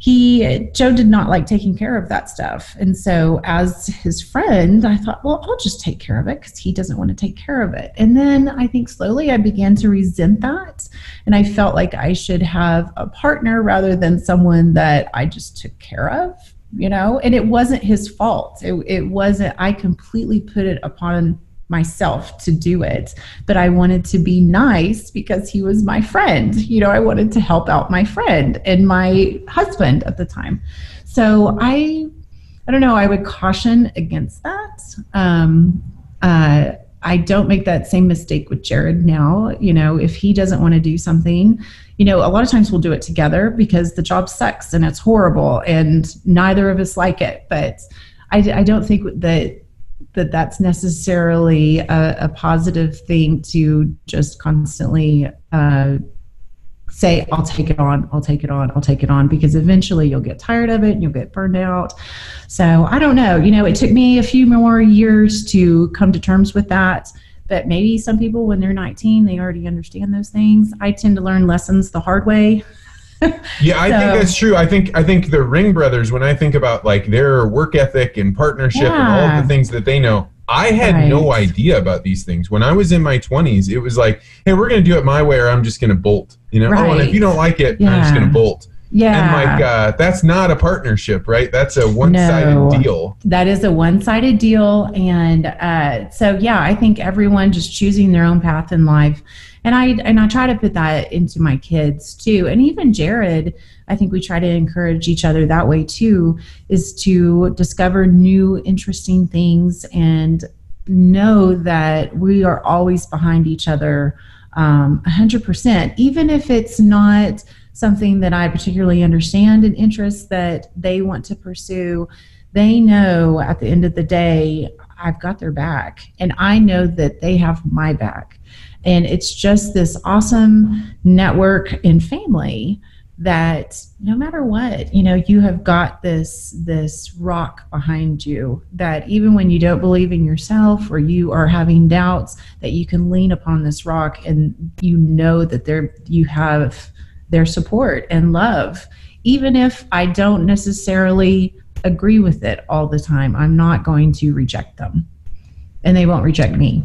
he joe did not like taking care of that stuff and so as his friend i thought well i'll just take care of it because he doesn't want to take care of it and then i think slowly i began to resent that and i felt like i should have a partner rather than someone that i just took care of you know? And it wasn't his fault. It, it wasn't i completely put it upon myself to do it but i wanted to be nice because he was my friend. You know i wanted to help out my friend and my husband at the time. So i i don't know i would caution against that. Um, uh, i don't make that same mistake with jared now you know if he doesn't want to do something you know a lot of times we'll do it together because the job sucks and it's horrible and neither of us like it but i, I don't think that that that's necessarily a, a positive thing to just constantly uh, say, I'll take it on, I'll take it on, I'll take it on, because eventually you'll get tired of it and you'll get burned out. So I don't know. You know, it took me a few more years to come to terms with that. But maybe some people, when they're 19, they already understand those things. I tend to learn lessons the hard way. yeah, I so, think that's true. I think I think the Ring brothers, when I think about like their work ethic and partnership yeah. and all the things that they know, I had right. no idea about these things. When I was in my 20s, it was like, hey, we're going to do it my way or I'm just going to bolt. You know, right. oh, and if you don't like it, yeah. I'm just going to bolt. Yeah. And like, uh, that's not a partnership, right? That's a one sided no, deal. That is a one sided deal. And uh, so, yeah, I think everyone just choosing their own path in life and I and I try to put that into my kids too. And even Jared, I think we try to encourage each other that way too, is to discover new interesting things and know that we are always behind each other um, 100%, even if it's not something that I particularly understand and interest that they want to pursue. They know at the end of the day, I've got their back, and I know that they have my back. And it's just this awesome network and family that no matter what you know you have got this this rock behind you that even when you don't believe in yourself or you are having doubts that you can lean upon this rock and you know that there you have their support and love even if i don't necessarily agree with it all the time. I'm not going to reject them. And they won't reject me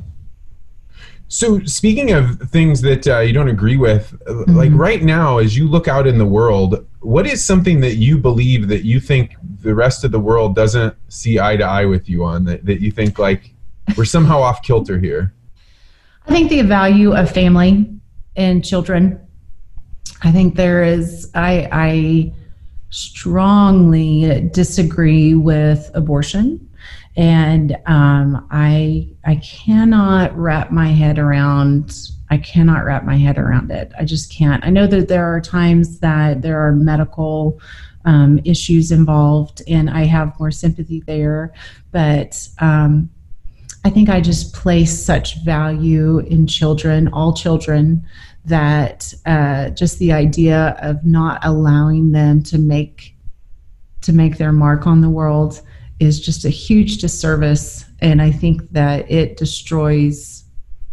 so, speaking of things that uh, you don't agree with, mm-hmm. like right now, as you look out in the world, what is something that you believe that you think the rest of the world doesn't see eye to eye with you on? That, that you think like we're somehow off kilter here? I think the value of family and children. I think there is, I, I strongly disagree with abortion and um, I I cannot wrap my head around I cannot wrap my head around it. I just can't. I know that there are times that there are medical um, issues involved, and I have more sympathy there, but um, I think I just place such value in children, all children, that uh, just the idea of not allowing them to make to make their mark on the world is just a huge disservice. And I think that it destroys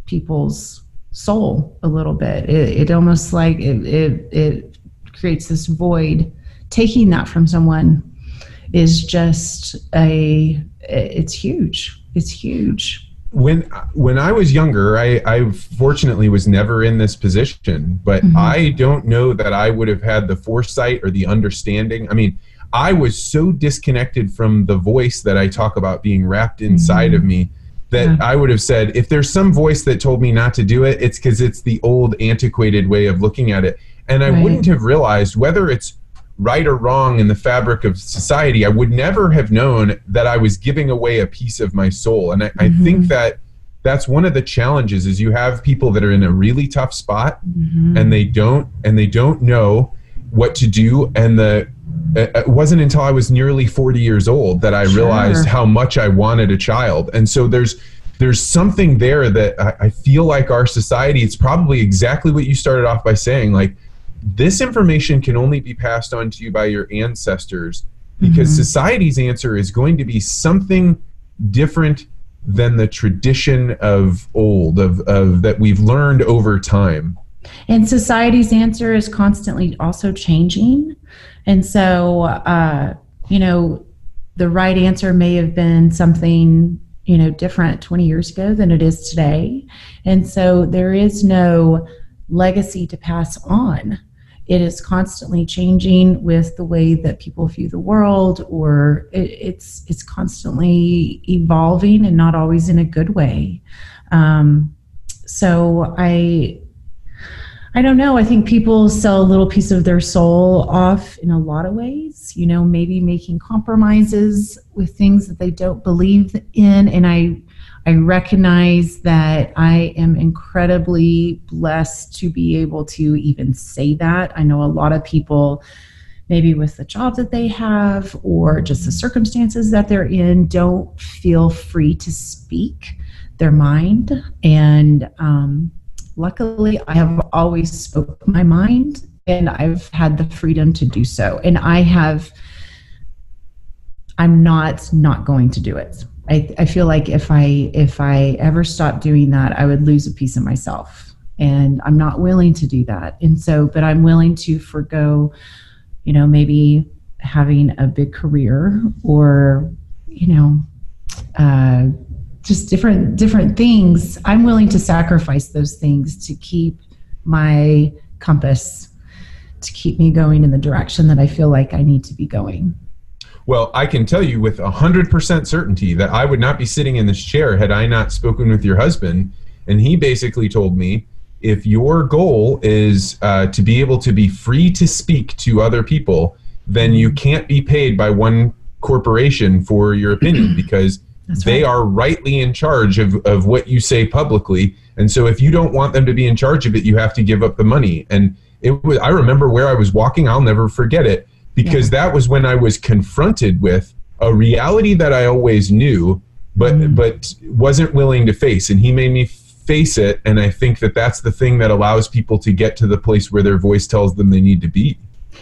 people's soul a little bit. It, it almost like it, it, it creates this void. Taking that from someone is just a, it's huge. It's huge when when I was younger, I, I fortunately was never in this position, but mm-hmm. I don't know that I would have had the foresight or the understanding. I mean, I was so disconnected from the voice that I talk about being wrapped inside mm-hmm. of me that yeah. I would have said, if there's some voice that told me not to do it, it's because it's the old, antiquated way of looking at it. And I right. wouldn't have realized whether it's right or wrong in the fabric of society, I would never have known that I was giving away a piece of my soul. And I, mm-hmm. I think that that's one of the challenges is you have people that are in a really tough spot mm-hmm. and they don't and they don't know what to do and the it wasn't until I was nearly 40 years old that I sure. realized how much I wanted a child. And so there's there's something there that I, I feel like our society, it's probably exactly what you started off by saying, like this information can only be passed on to you by your ancestors because Mhm. society's answer is going to be something different than the tradition of old of, of that we've learned over time And society's answer is constantly also changing. And so, uh, you know, the right answer may have been something, you know, different 20 years ago than it is today. And so there is no legacy to pass on. It is constantly changing with the way that people view the world, or it, it's it's constantly evolving and not always in a good way. Um, so I I don't know. I think people sell a little piece of their soul off in a lot of ways, you know, maybe making compromises with things that they don't believe in. And I, I recognize that I am incredibly blessed to be able to even say that. I know a lot of people, maybe with the job that they have or just the circumstances that they're in, don't feel free to speak their mind. And, um, luckily i have always spoke my mind and i've had the freedom to do so. And i have i'm not not going to do it. I, I feel like if i if i ever stopped doing that i would lose a piece of myself. And i'm not willing to do that. And so but i'm willing to forego you know maybe having a big career or you know uh, just different different things. I'm willing to sacrifice those things to keep my compass to keep me going in the direction that i feel like i need to be going. Well, I can tell you with 100% certainty that I would not be sitting in this chair had I not spoken with your husband. And he basically told me if your goal is uh, to be able to be free to speak to other people, then you can't be paid by one corporation for your opinion because That's they right. are rightly in charge of, of what you say publicly. And so if you don't want them to be in charge of it, you have to give up the money. And it was, I remember where I was walking, I'll never forget it because that was when I was confronted with a reality that I always knew, but, Mm. but wasn't willing to face. And he made me face it. And I think that that's the thing that allows people to get to the place where their voice tells them they need to be.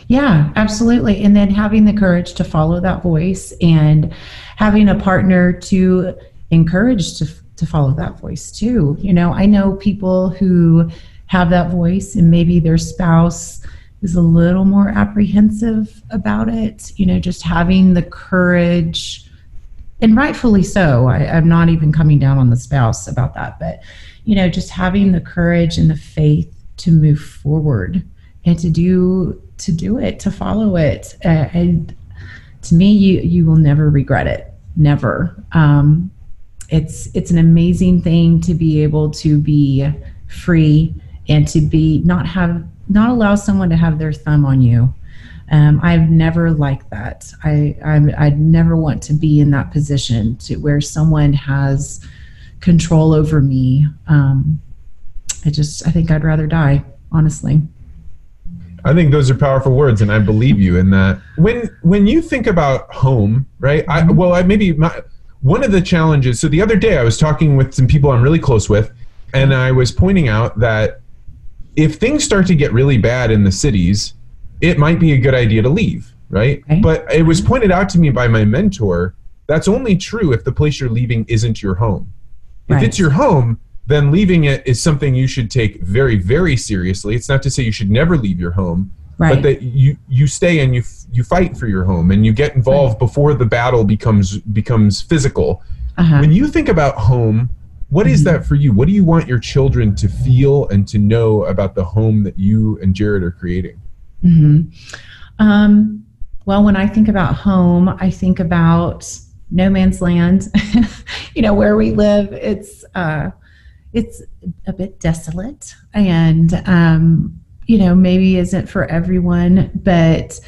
Yeah, absolutely. And then having the courage to follow that voice and having a partner to encourage to, to follow that voice too. You know, I know people who have that voice and maybe their spouse is a little more apprehensive about it. You know, just having the courage, and rightfully so. I, I'm not even coming down on the spouse about that, but, you know, just having the courage and the faith to move forward and to do to do it to follow it uh, and to me you you will never regret it never um, it's it's an amazing thing to be able to be free and to be not have not allow someone to have their thumb on you um, I've never liked that. I, I I'd never want to be in that position to where someone has control over me. Um, I just I think I'd rather die, honestly. I think those are powerful words, and I believe you in that. When when you think about home, right? I, mm-hmm. well, I maybe my, one of the challenges. So the other day, I was talking with some people I'm really close with, and I was pointing out that if things start to get really bad in the cities, it might be a good idea to leave, right? Right. But it was mm-hmm. pointed out to me by my mentor that's only true if the place you're leaving isn't your home. If Right. it's your home, then leaving it is something you should take very, very seriously. It's not to say you should never leave your home, Right. but that you you stay and you you fight for your home and you get involved before the battle becomes becomes physical. uh-huh. When you think about home, what is Mhm. that for you? What do you want your children to feel and to know about the home that you and Jared are creating? hmm Um, well, when I think about home, I think about no man's land. you know where we live. It's uh, it's a bit desolate, and um, you know maybe isn't for everyone, but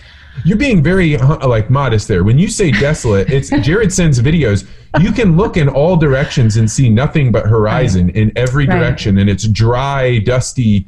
You're being very uh, like modest there. When you say desolate, it's Jared sends videos. You can look in all directions and see nothing but horizon in every Right. direction, and it's dry, dusty,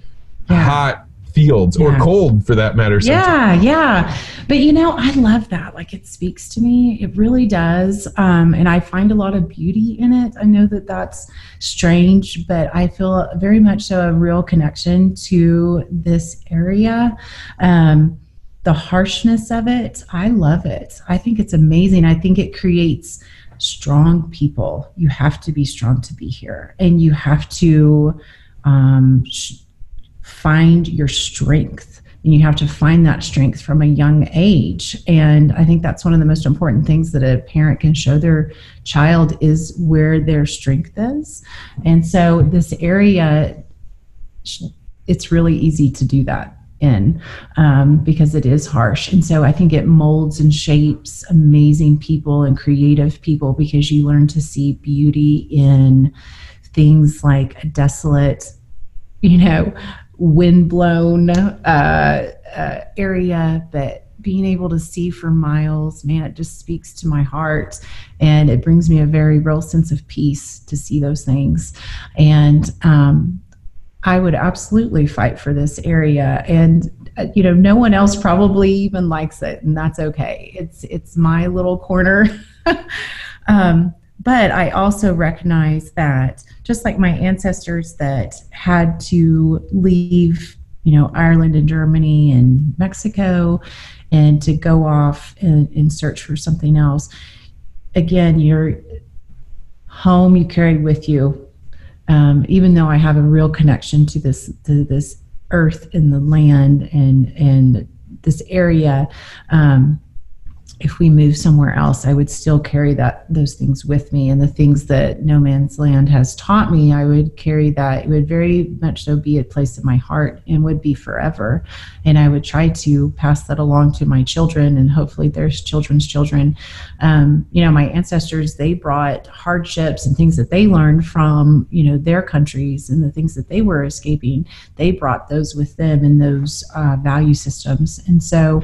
Yeah. hot, fields or cold for that matter. sometimes. Yeah, yeah. But you know, I love that. Like it speaks to me. It really does. Um, and I find a lot of beauty in it. I know that that's strange, but I feel very much so a real connection to this area. Um, the harshness of it, I love it. I think it's amazing. I think it creates strong people. You have to be strong to be here, and you have to um, sh- find your strength. And you have to find that strength from a young age. And i think that's one of the most important things that a parent can show their child is where their strength is. And so this area it's really easy to do that in um, because it is harsh. And so i think it molds and shapes amazing people and creative people because you learn to see beauty in things like a desolate you know windblown uh, uh, area, but being able to see for miles, man, it just speaks to my heart. And it brings me a very real sense of peace to see those things. And um, I would absolutely fight for this area. And uh, you know, no one else probably even likes it, and that's okay. It's it's my little corner. um, but I also recognize that just like my ancestors that had to leave, you know, Ireland and Germany and Mexico and to go off and, and search for something else, again, your home you carry with you. Um, even though I have a real connection to this to this earth and the land and and this area, um, if we move somewhere else, I would still carry that those things with me, and the things that No Man's Land has taught me, I would carry that. It would very much so be a place in my heart, and would be forever. And I would try to pass that along to my children, and hopefully their children's children. Um, you know, my ancestors they brought hardships and things that they learned from you know their countries and the things that they were escaping. They brought those with them and those uh, value systems, and so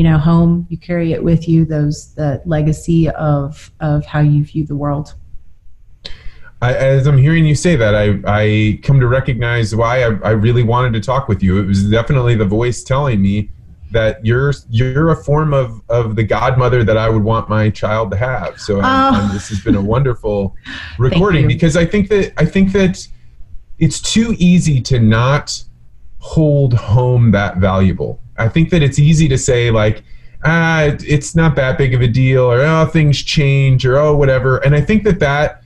you know home you carry it with you those the legacy of of how you view the world I, as I'm hearing you say that, I, I come to recognize why I, I really wanted to talk with you. It was definitely the voice telling me that you're you're a form of, of the godmother that I would want my child to have. So Oh. This has been a wonderful recording because I think that I think that it's too easy to not hold home that valuable. I think that it's easy to say like, ah, it's not that big of a deal, or oh, things change, or oh, whatever. And I think that that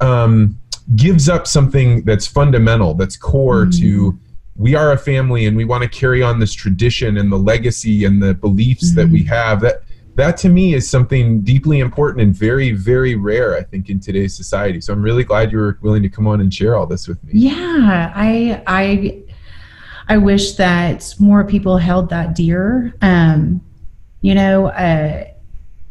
um, gives up something that's fundamental, that's core to we are a family, and we want to carry on this tradition and the legacy and the beliefs that we have. That that to me is something deeply important and very, very rare. I think in today's society. So I'm really glad you were willing to come on and share all this with me. yeah i i i wish that more people held that dear um you know uh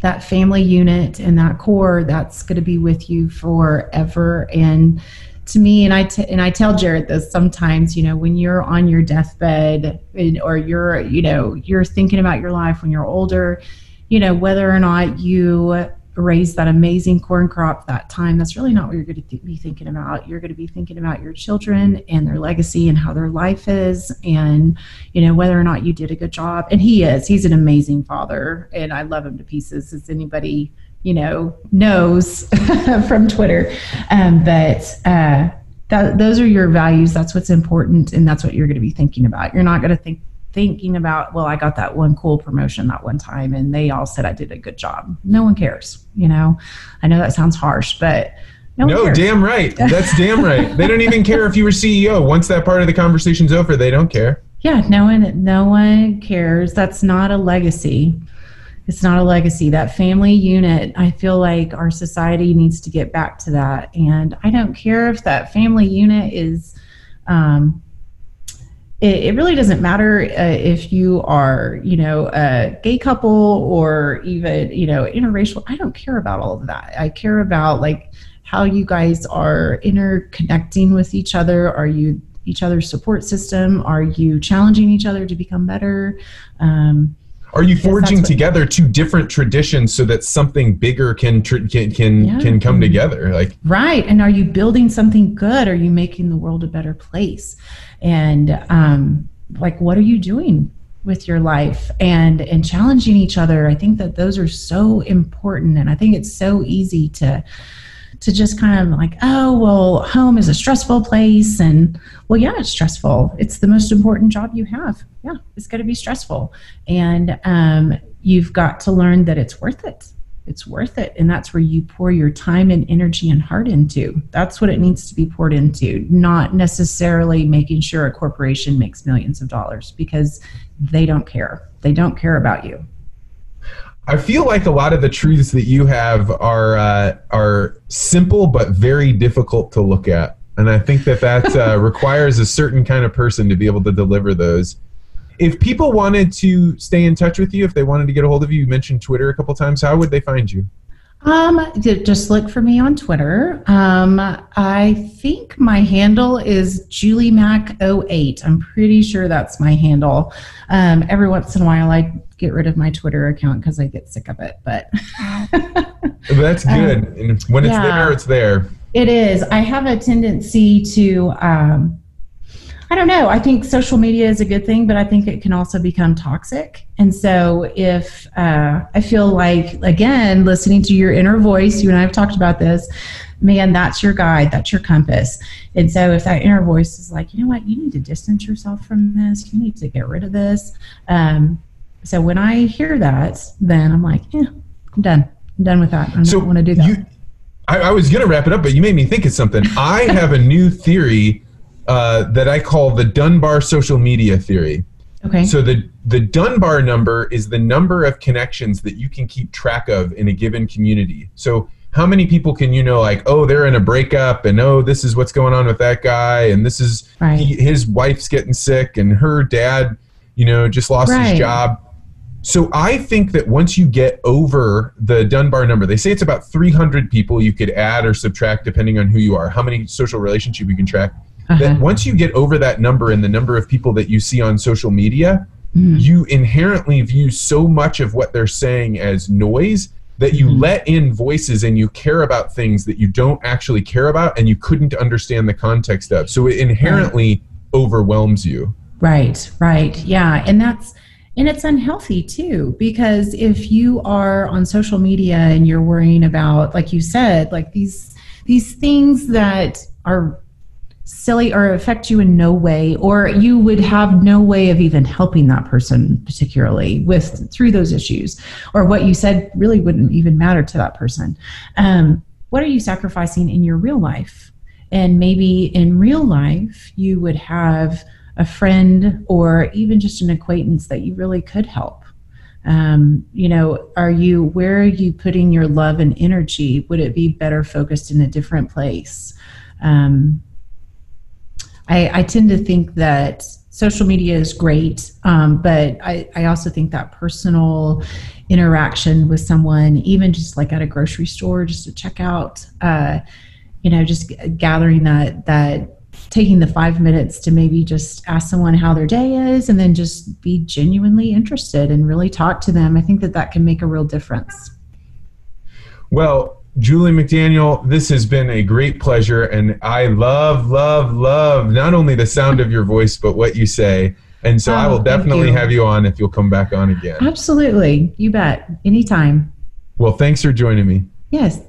that family unit and that core that's going to be with you forever. And to me and I t- and I tell Jared this sometimes you know when you're on your deathbed and, or you're you know you're thinking about your life when you're older you know whether or not you raise that amazing corn crop that time that's really not what you're going to th- be thinking about. You're going to be thinking about your children and their legacy and how their life is and you know whether or not you did a good job. And he is he's an amazing father and i love him to pieces as anybody you know knows from twitter. Um, but uh, that, those are your values that's what's important and that's what you're going to be thinking about. You're not going to think thinking about well i got that one cool promotion that one time and they all said i did a good job no one cares you know i know that sounds harsh but no, No, damn right. That's damn right. They don't even care if you were CEO. Once that part of the conversation's over, they don't care. Yeah, no one no one cares. That's not a legacy. It's not a legacy. That family unit, I feel like our society needs to get back to that. And I don't care if that family unit is um it, it really doesn't matter uh, if you are, you know, a gay couple or even, you know, interracial. I don't care about all of that. I care about like how you guys are interconnecting with each other. Are you each other's support system? Are you challenging each other to become better? Um, Are you forging together two different traditions so that something bigger can tr- can can, Yeah. can come together? Like Right. And are you building something good? Are you making the world a better place? And um, like what are you doing with your life and and challenging each other i think that those are so important and i think it's so easy to to just kind of like oh well home is a stressful place and well yeah it's stressful it's the most important job you have yeah it's going to be stressful. And um, you've got to learn that it's worth it. It's worth it. And that's where you pour your time and energy and heart into. That's what it needs to be poured into not necessarily making sure a corporation makes millions of dollars because they don't care. They don't care about you. I feel like a lot of the truths that you have are uh, are simple but very difficult to look at, and I think that that uh, requires a certain kind of person to be able to deliver those if people wanted to stay in touch with you, if they wanted to get a hold of you, you mentioned Twitter a couple times. How would they find you? Um, just look for me on Twitter. Um, I think my handle is JulieMac08. I'm pretty sure that's my handle. Um, every once in a while, I get rid of my Twitter account because I get sick of it. But that's good. Um, and when it's yeah, there, it's there. It is. I have a tendency to um, I don't know. I think social media is a good thing, but I think it can also become toxic. And so, if uh, I feel like, again, listening to your inner voice, you and I have talked about this, man, that's your guide, that's your compass. And so, if that inner voice is like, you know what, you need to distance yourself from this, you need to get rid of this. Um, so, when I hear that, then I'm like, yeah, I'm done. I'm done with that. I so don't want to do that. You, I, I was going to wrap it up, but you made me think of something. I have a new theory uh, that I call the Dunbar social media theory. Okay. So the the Dunbar number is the number of connections that you can keep track of in a given community. So how many people can you know like oh they're in a breakup and oh this is what's going on with that guy and this is right. he, his wife's getting sick and her dad you know just lost right. his job so I think that once you get over the Dunbar number, they say it's about 300 people you could add or subtract depending on who you are, how many social relationships you can track uh-huh. that once you get over that number and the number of people that you see on social media, mm. you inherently view so much of what they're saying as noise that you mm. let in voices and you care about things that you don't actually care about and you couldn't understand the context of. So it inherently right. overwhelms you. Right, right. Yeah. And that's, and it's unhealthy too, because if you are on social media and you're worrying about, like you said, like these, these things that are silly or affect you in no way or you would have no way of even helping that person particularly with through those issues or what you said really wouldn't even matter to that person. Um, what are you sacrificing in your real life? And maybe in real life you would have a friend or even just an acquaintance that you really could help. Um, you know are you where are you putting your love and energy? Would it be better focused in a different place? Um, I, I tend to think that social media is great, um, but I, I also think that personal interaction with someone, even just like at a grocery store, just to check out, uh, you know, just gathering that that taking the five minutes to maybe just ask someone how their day is and then just be genuinely interested and really talk to them i think that that can make a real difference. Well Julie McDaniel, this has been a great pleasure, and I love, love, love not only the sound of your voice, but what you say. And so oh, I will definitely you. have you on if you'll come back on again. Absolutely. You bet. Anytime. Well, thanks for joining me. Yes.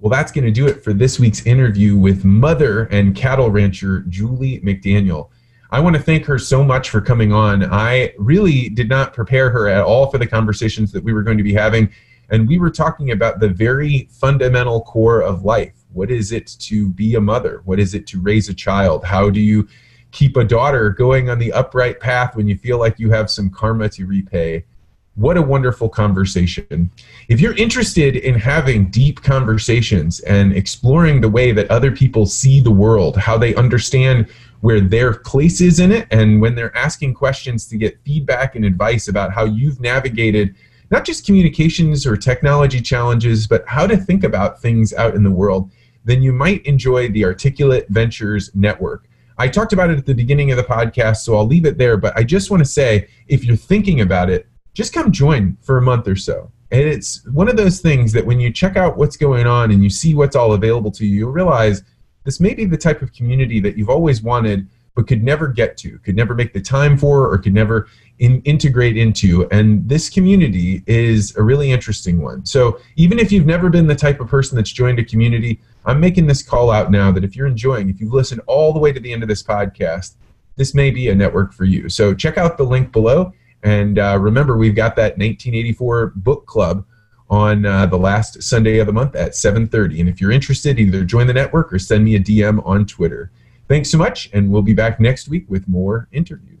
Well, that's going to do it for this week's interview with mother and cattle rancher Julie McDaniel. I want to thank her so much for coming on. I really did not prepare her at all for the conversations that we were going to be having. And we were talking about the very fundamental core of life. What is it to be a mother? What is it to raise a child? How do you keep a daughter going on the upright path when you feel like you have some karma to repay? What a wonderful conversation. If you're interested in having deep conversations and exploring the way that other people see the world, how they understand where their place is in it, and when they're asking questions to get feedback and advice about how you've navigated not just communications or technology challenges, but how to think about things out in the world, then you might enjoy the Articulate Ventures Network. I talked about it at the beginning of the podcast, so I'll leave it there. But I just want to say if you're thinking about it, just come join for a month or so. And it's one of those things that when you check out what's going on and you see what's all available to you, you'll realize this may be the type of community that you've always wanted, but could never get to, could never make the time for, or could never in, integrate into. And this community is a really interesting one. So even if you've never been the type of person that's joined a community, I'm making this call out now that if you're enjoying, if you've listened all the way to the end of this podcast, this may be a network for you. So check out the link below. And uh, remember, we've got that 1984 book club on uh, the last Sunday of the month at 7:30. And if you're interested, either join the network or send me a DM on Twitter. Thanks so much, and we'll be back next week with more interviews.